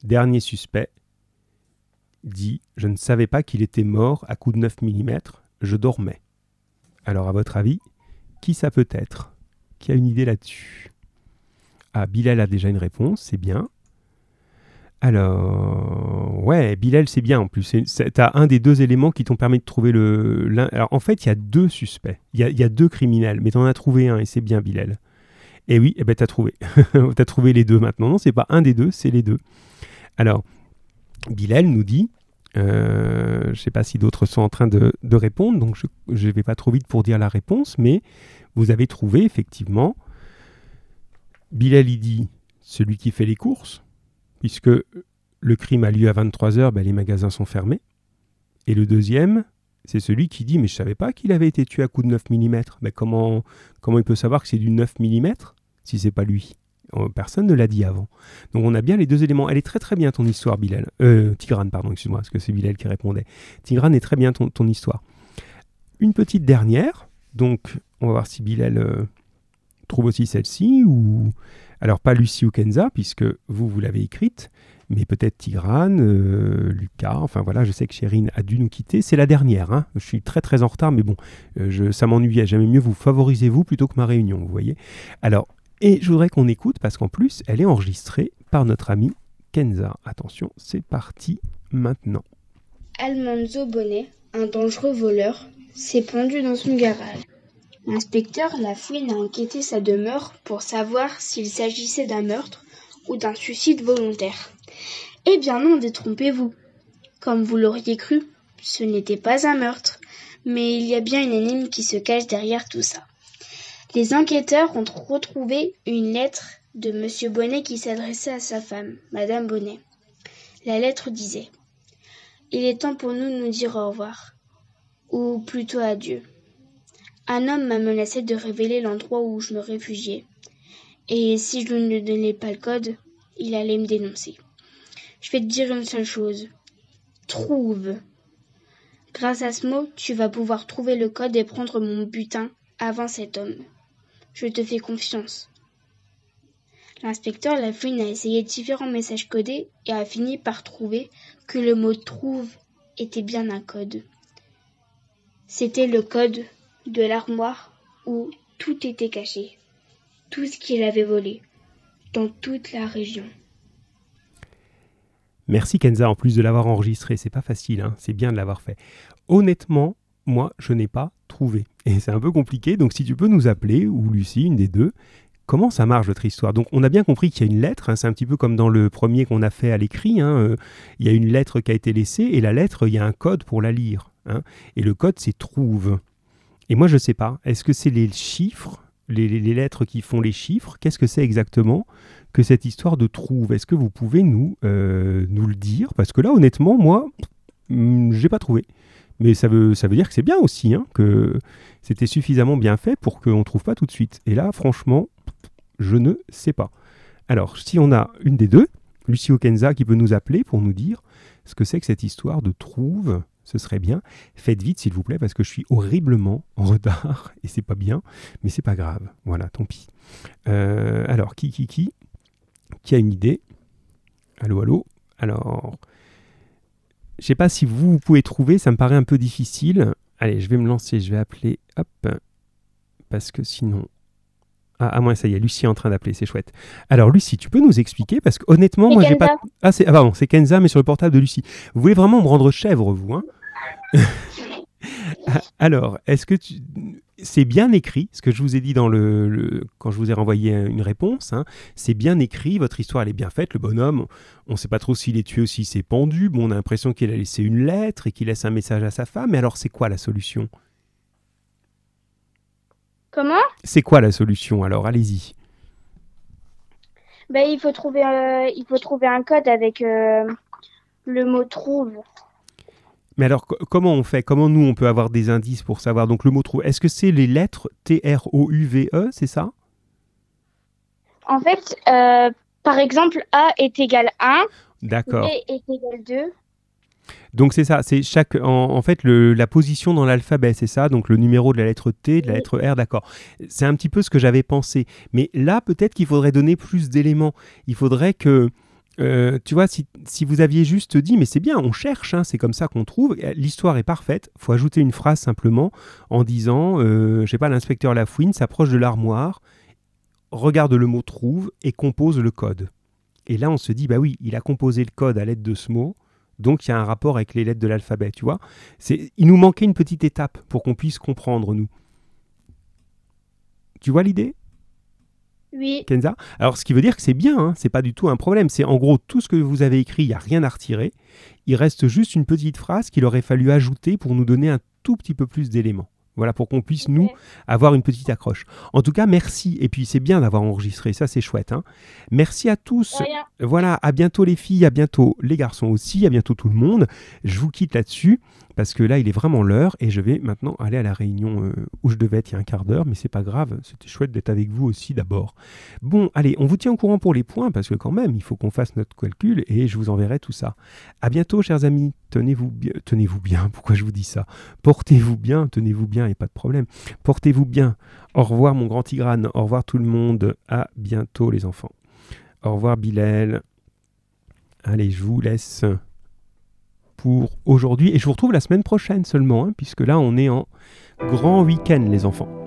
Dernier suspect, dit Je ne savais pas qu'il était mort à coups de 9 mm, je dormais. Alors, à votre avis, qui ça peut être Qui a une idée là-dessus? Ah, Bilal a déjà une réponse, c'est bien. Alors, ouais, Bilal, c'est bien en plus. Tu un des deux éléments qui t'ont permis de trouver le. Alors, en fait, il y a deux suspects. Il y a, deux criminels, mais tu en as trouvé un et c'est bien Bilal. Et oui, eh ben, tu as trouvé. <laughs> trouvé les deux maintenant. Non, c'est pas un des deux, c'est les deux. Alors, Bilal nous dit euh, je ne sais pas si d'autres sont en train de, répondre, donc je ne vais pas trop vite pour dire la réponse, mais vous avez trouvé effectivement Bilal il dit celui qui fait les courses, puisque le crime a lieu à 23h, ben, les magasins sont fermés. Et le deuxième, C'est celui qui dit Mais je savais pas qu'il avait été tué à coup de 9 mm. Mais comment, comment il peut savoir que c'est du 9 mm si c'est pas lui? Personne ne l'a dit avant. Donc on a bien les deux éléments. Elle est très très bien ton histoire, Bilal. Euh, Tigrane, pardon, excuse-moi, parce que c'est Bilal qui répondait. Tigrane est très bien ton, histoire. Une petite dernière. Donc on va voir si Bilal euh, trouve aussi celle-ci ou alors pas Lucie ou Kenza puisque vous vous l'avez écrite, mais peut-être Tigrane, euh, Lucas. Enfin voilà, je sais que Chérine a dû nous quitter. C'est la dernière. Hein. Je suis très très en retard, mais bon, euh, je, ça m'ennuyait. J'aimais mieux vous favoriser vous plutôt que ma réunion, vous voyez. Alors et je voudrais qu'on écoute parce qu'en plus elle est enregistrée par notre ami Kenza. Attention, c'est parti maintenant. Almanzo Bonnet, un dangereux voleur, s'est pendu dans son garage. L'inspecteur Lafouine a enquêté sa demeure pour savoir s'il s'agissait d'un meurtre ou d'un suicide volontaire. Eh bien non, détrompez-vous. Comme vous l'auriez cru, ce n'était pas un meurtre, mais il y a bien une énigme qui se cache derrière tout ça. Les enquêteurs ont retrouvé une lettre de M. Bonnet qui s'adressait à sa femme, Madame Bonnet. La lettre disait Il est temps pour nous de nous dire au revoir, ou plutôt adieu. Un homme m'a menacé de révéler l'endroit où je me réfugiais, et si je ne donnais pas le code, il allait me dénoncer. Je vais te dire une seule chose. Trouve. Grâce à ce mot, tu vas pouvoir trouver le code et prendre mon butin avant cet homme. Je te fais confiance. L'inspecteur Lafouine a essayé différents messages codés et a fini par trouver que le mot trouve était bien un code. C'était le code de l'armoire où tout était caché, tout ce qu'il avait volé, dans toute la région. Merci Kenza, en plus de l'avoir enregistré, c'est pas facile, hein, c'est bien de l'avoir fait. Honnêtement, moi, je n'ai pas trouvé. Et c'est un peu compliqué, donc si tu peux nous appeler, ou Lucie, une des deux, comment ça marche votre histoire? Donc on a bien compris qu'il y a une lettre, hein, c'est un petit peu comme dans le premier qu'on a fait à l'écrit, hein, euh, il y a une lettre qui a été laissée, et la lettre, il y a un code pour la lire. hein. et le code, c'est trouve. Et moi, je ne sais pas, est-ce que c'est les chiffres, les, lettres qui font les chiffres? Qu'est-ce que c'est exactement que cette histoire de trouve? Est-ce que vous pouvez nous, euh, nous le dire? Parce que là, honnêtement, moi, hmm, j'ai pas trouvé. Mais ça veut, ça veut dire que c'est bien aussi, hein, que c'était suffisamment bien fait pour qu'on ne trouve pas tout de suite. Et là, franchement, je ne sais pas. Alors, si on a une des deux, Lucie Okenza, qui peut nous appeler pour nous dire ce que c'est que cette histoire de trouve, ce serait bien. Faites vite, s'il vous plaît, parce que je suis horriblement en retard <laughs> et c'est pas bien, mais c'est pas grave. Voilà, tant pis. Euh, alors, qui, qui, qui? Qui a une idée? Allô, allô? Alors, je sais pas si vous, vous pouvez trouver, ça me paraît un peu difficile. Allez, je vais me lancer, je vais appeler, hop, parce que sinon... Ah, à moins, ça y est, Lucie est en train d'appeler, c'est chouette. Alors, Lucie, tu peux nous expliquer, parce que honnêtement, moi, j'ai pas... Ah, c'est... ah, pardon, c'est Kenza, mais sur le portable de Lucie. Vous voulez vraiment me rendre chèvre, vous, hein? <laughs> <laughs> Alors, est-ce que tu... c'est bien écrit, ce que je vous ai dit dans le, le- quand je vous ai renvoyé une réponse, hein, c'est bien écrit, votre histoire elle est bien faite, le bonhomme, on ne sait pas trop s'il est tué ou s'il s'est pendu, bon, on a l'impression qu'il a laissé une lettre et qu'il laisse un message à sa femme, mais alors c'est quoi la solution? Comment? C'est quoi la solution alors? Allez-y. Ben, il faut trouver, euh, il faut trouver un code avec euh, le mot trouve. Mais alors, co- comment on fait? Comment nous, on peut avoir des indices pour savoir? Donc, le mot trouve, est-ce que c'est les lettres T-R-O-U-V-E, c'est ça? En fait, euh, par exemple, A est égal 1, D'accord. B est égal 2. Donc c'est ça, c'est chaque en, en fait le- la position dans l'alphabet, c'est ça, donc le numéro de la lettre T, de la lettre R, d'accord. C'est un petit peu ce que j'avais pensé, mais là peut-être qu'il faudrait donner plus d'éléments. Il faudrait que euh, tu vois, si, vous aviez juste dit, mais c'est bien, on cherche, hein, c'est comme ça qu'on trouve, euh, l'histoire est parfaite, faut ajouter une phrase simplement en disant, euh, je sais pas, l'inspecteur Lafouine s'approche de l'armoire, regarde le mot trouve et compose le code. Et là, on se dit, bah oui, il a composé le code à l'aide de ce mot, donc il y a un rapport avec les lettres de l'alphabet, tu vois. Il nous manquait une petite étape pour qu'on puisse comprendre, nous. Tu vois l'idée? Oui. Kenza? Alors, ce qui veut dire que c'est bien, hein, c'est pas du tout un problème. C'est en gros tout ce que vous avez écrit, il n'y a rien à retirer. Il reste juste une petite phrase qu'il aurait fallu ajouter pour nous donner un tout petit peu plus d'éléments. Voilà, pour qu'on puisse, nous, avoir une petite accroche. En tout cas, merci. Et puis, c'est bien d'avoir enregistré, ça, c'est chouette. Hein. Merci à tous. Voilà, à bientôt les filles, à bientôt les garçons aussi, à bientôt tout le monde. Je vous quitte là-dessus parce que là, il est vraiment l'heure et je vais maintenant aller à la réunion euh, où je devais être il y a un quart d'heure, mais c'est pas grave, c'était chouette d'être avec vous aussi d'abord. Bon, allez, on vous tient au courant pour les points parce que quand même, il faut qu'on fasse notre calcul et je vous enverrai tout ça. À bientôt, chers amis. Tenez-vous bien. Tenez-vous bien. Pourquoi je vous dis ça? Portez-vous bien. Tenez-vous pas de problème. Portez-vous bien. Au revoir, mon grand Tigrane. Au revoir, tout le monde. À bientôt, les enfants. Au revoir, Bilal. Allez, je vous laisse pour aujourd'hui. Et je vous retrouve la semaine prochaine seulement, hein, puisque là, on est en grand week-end, les enfants.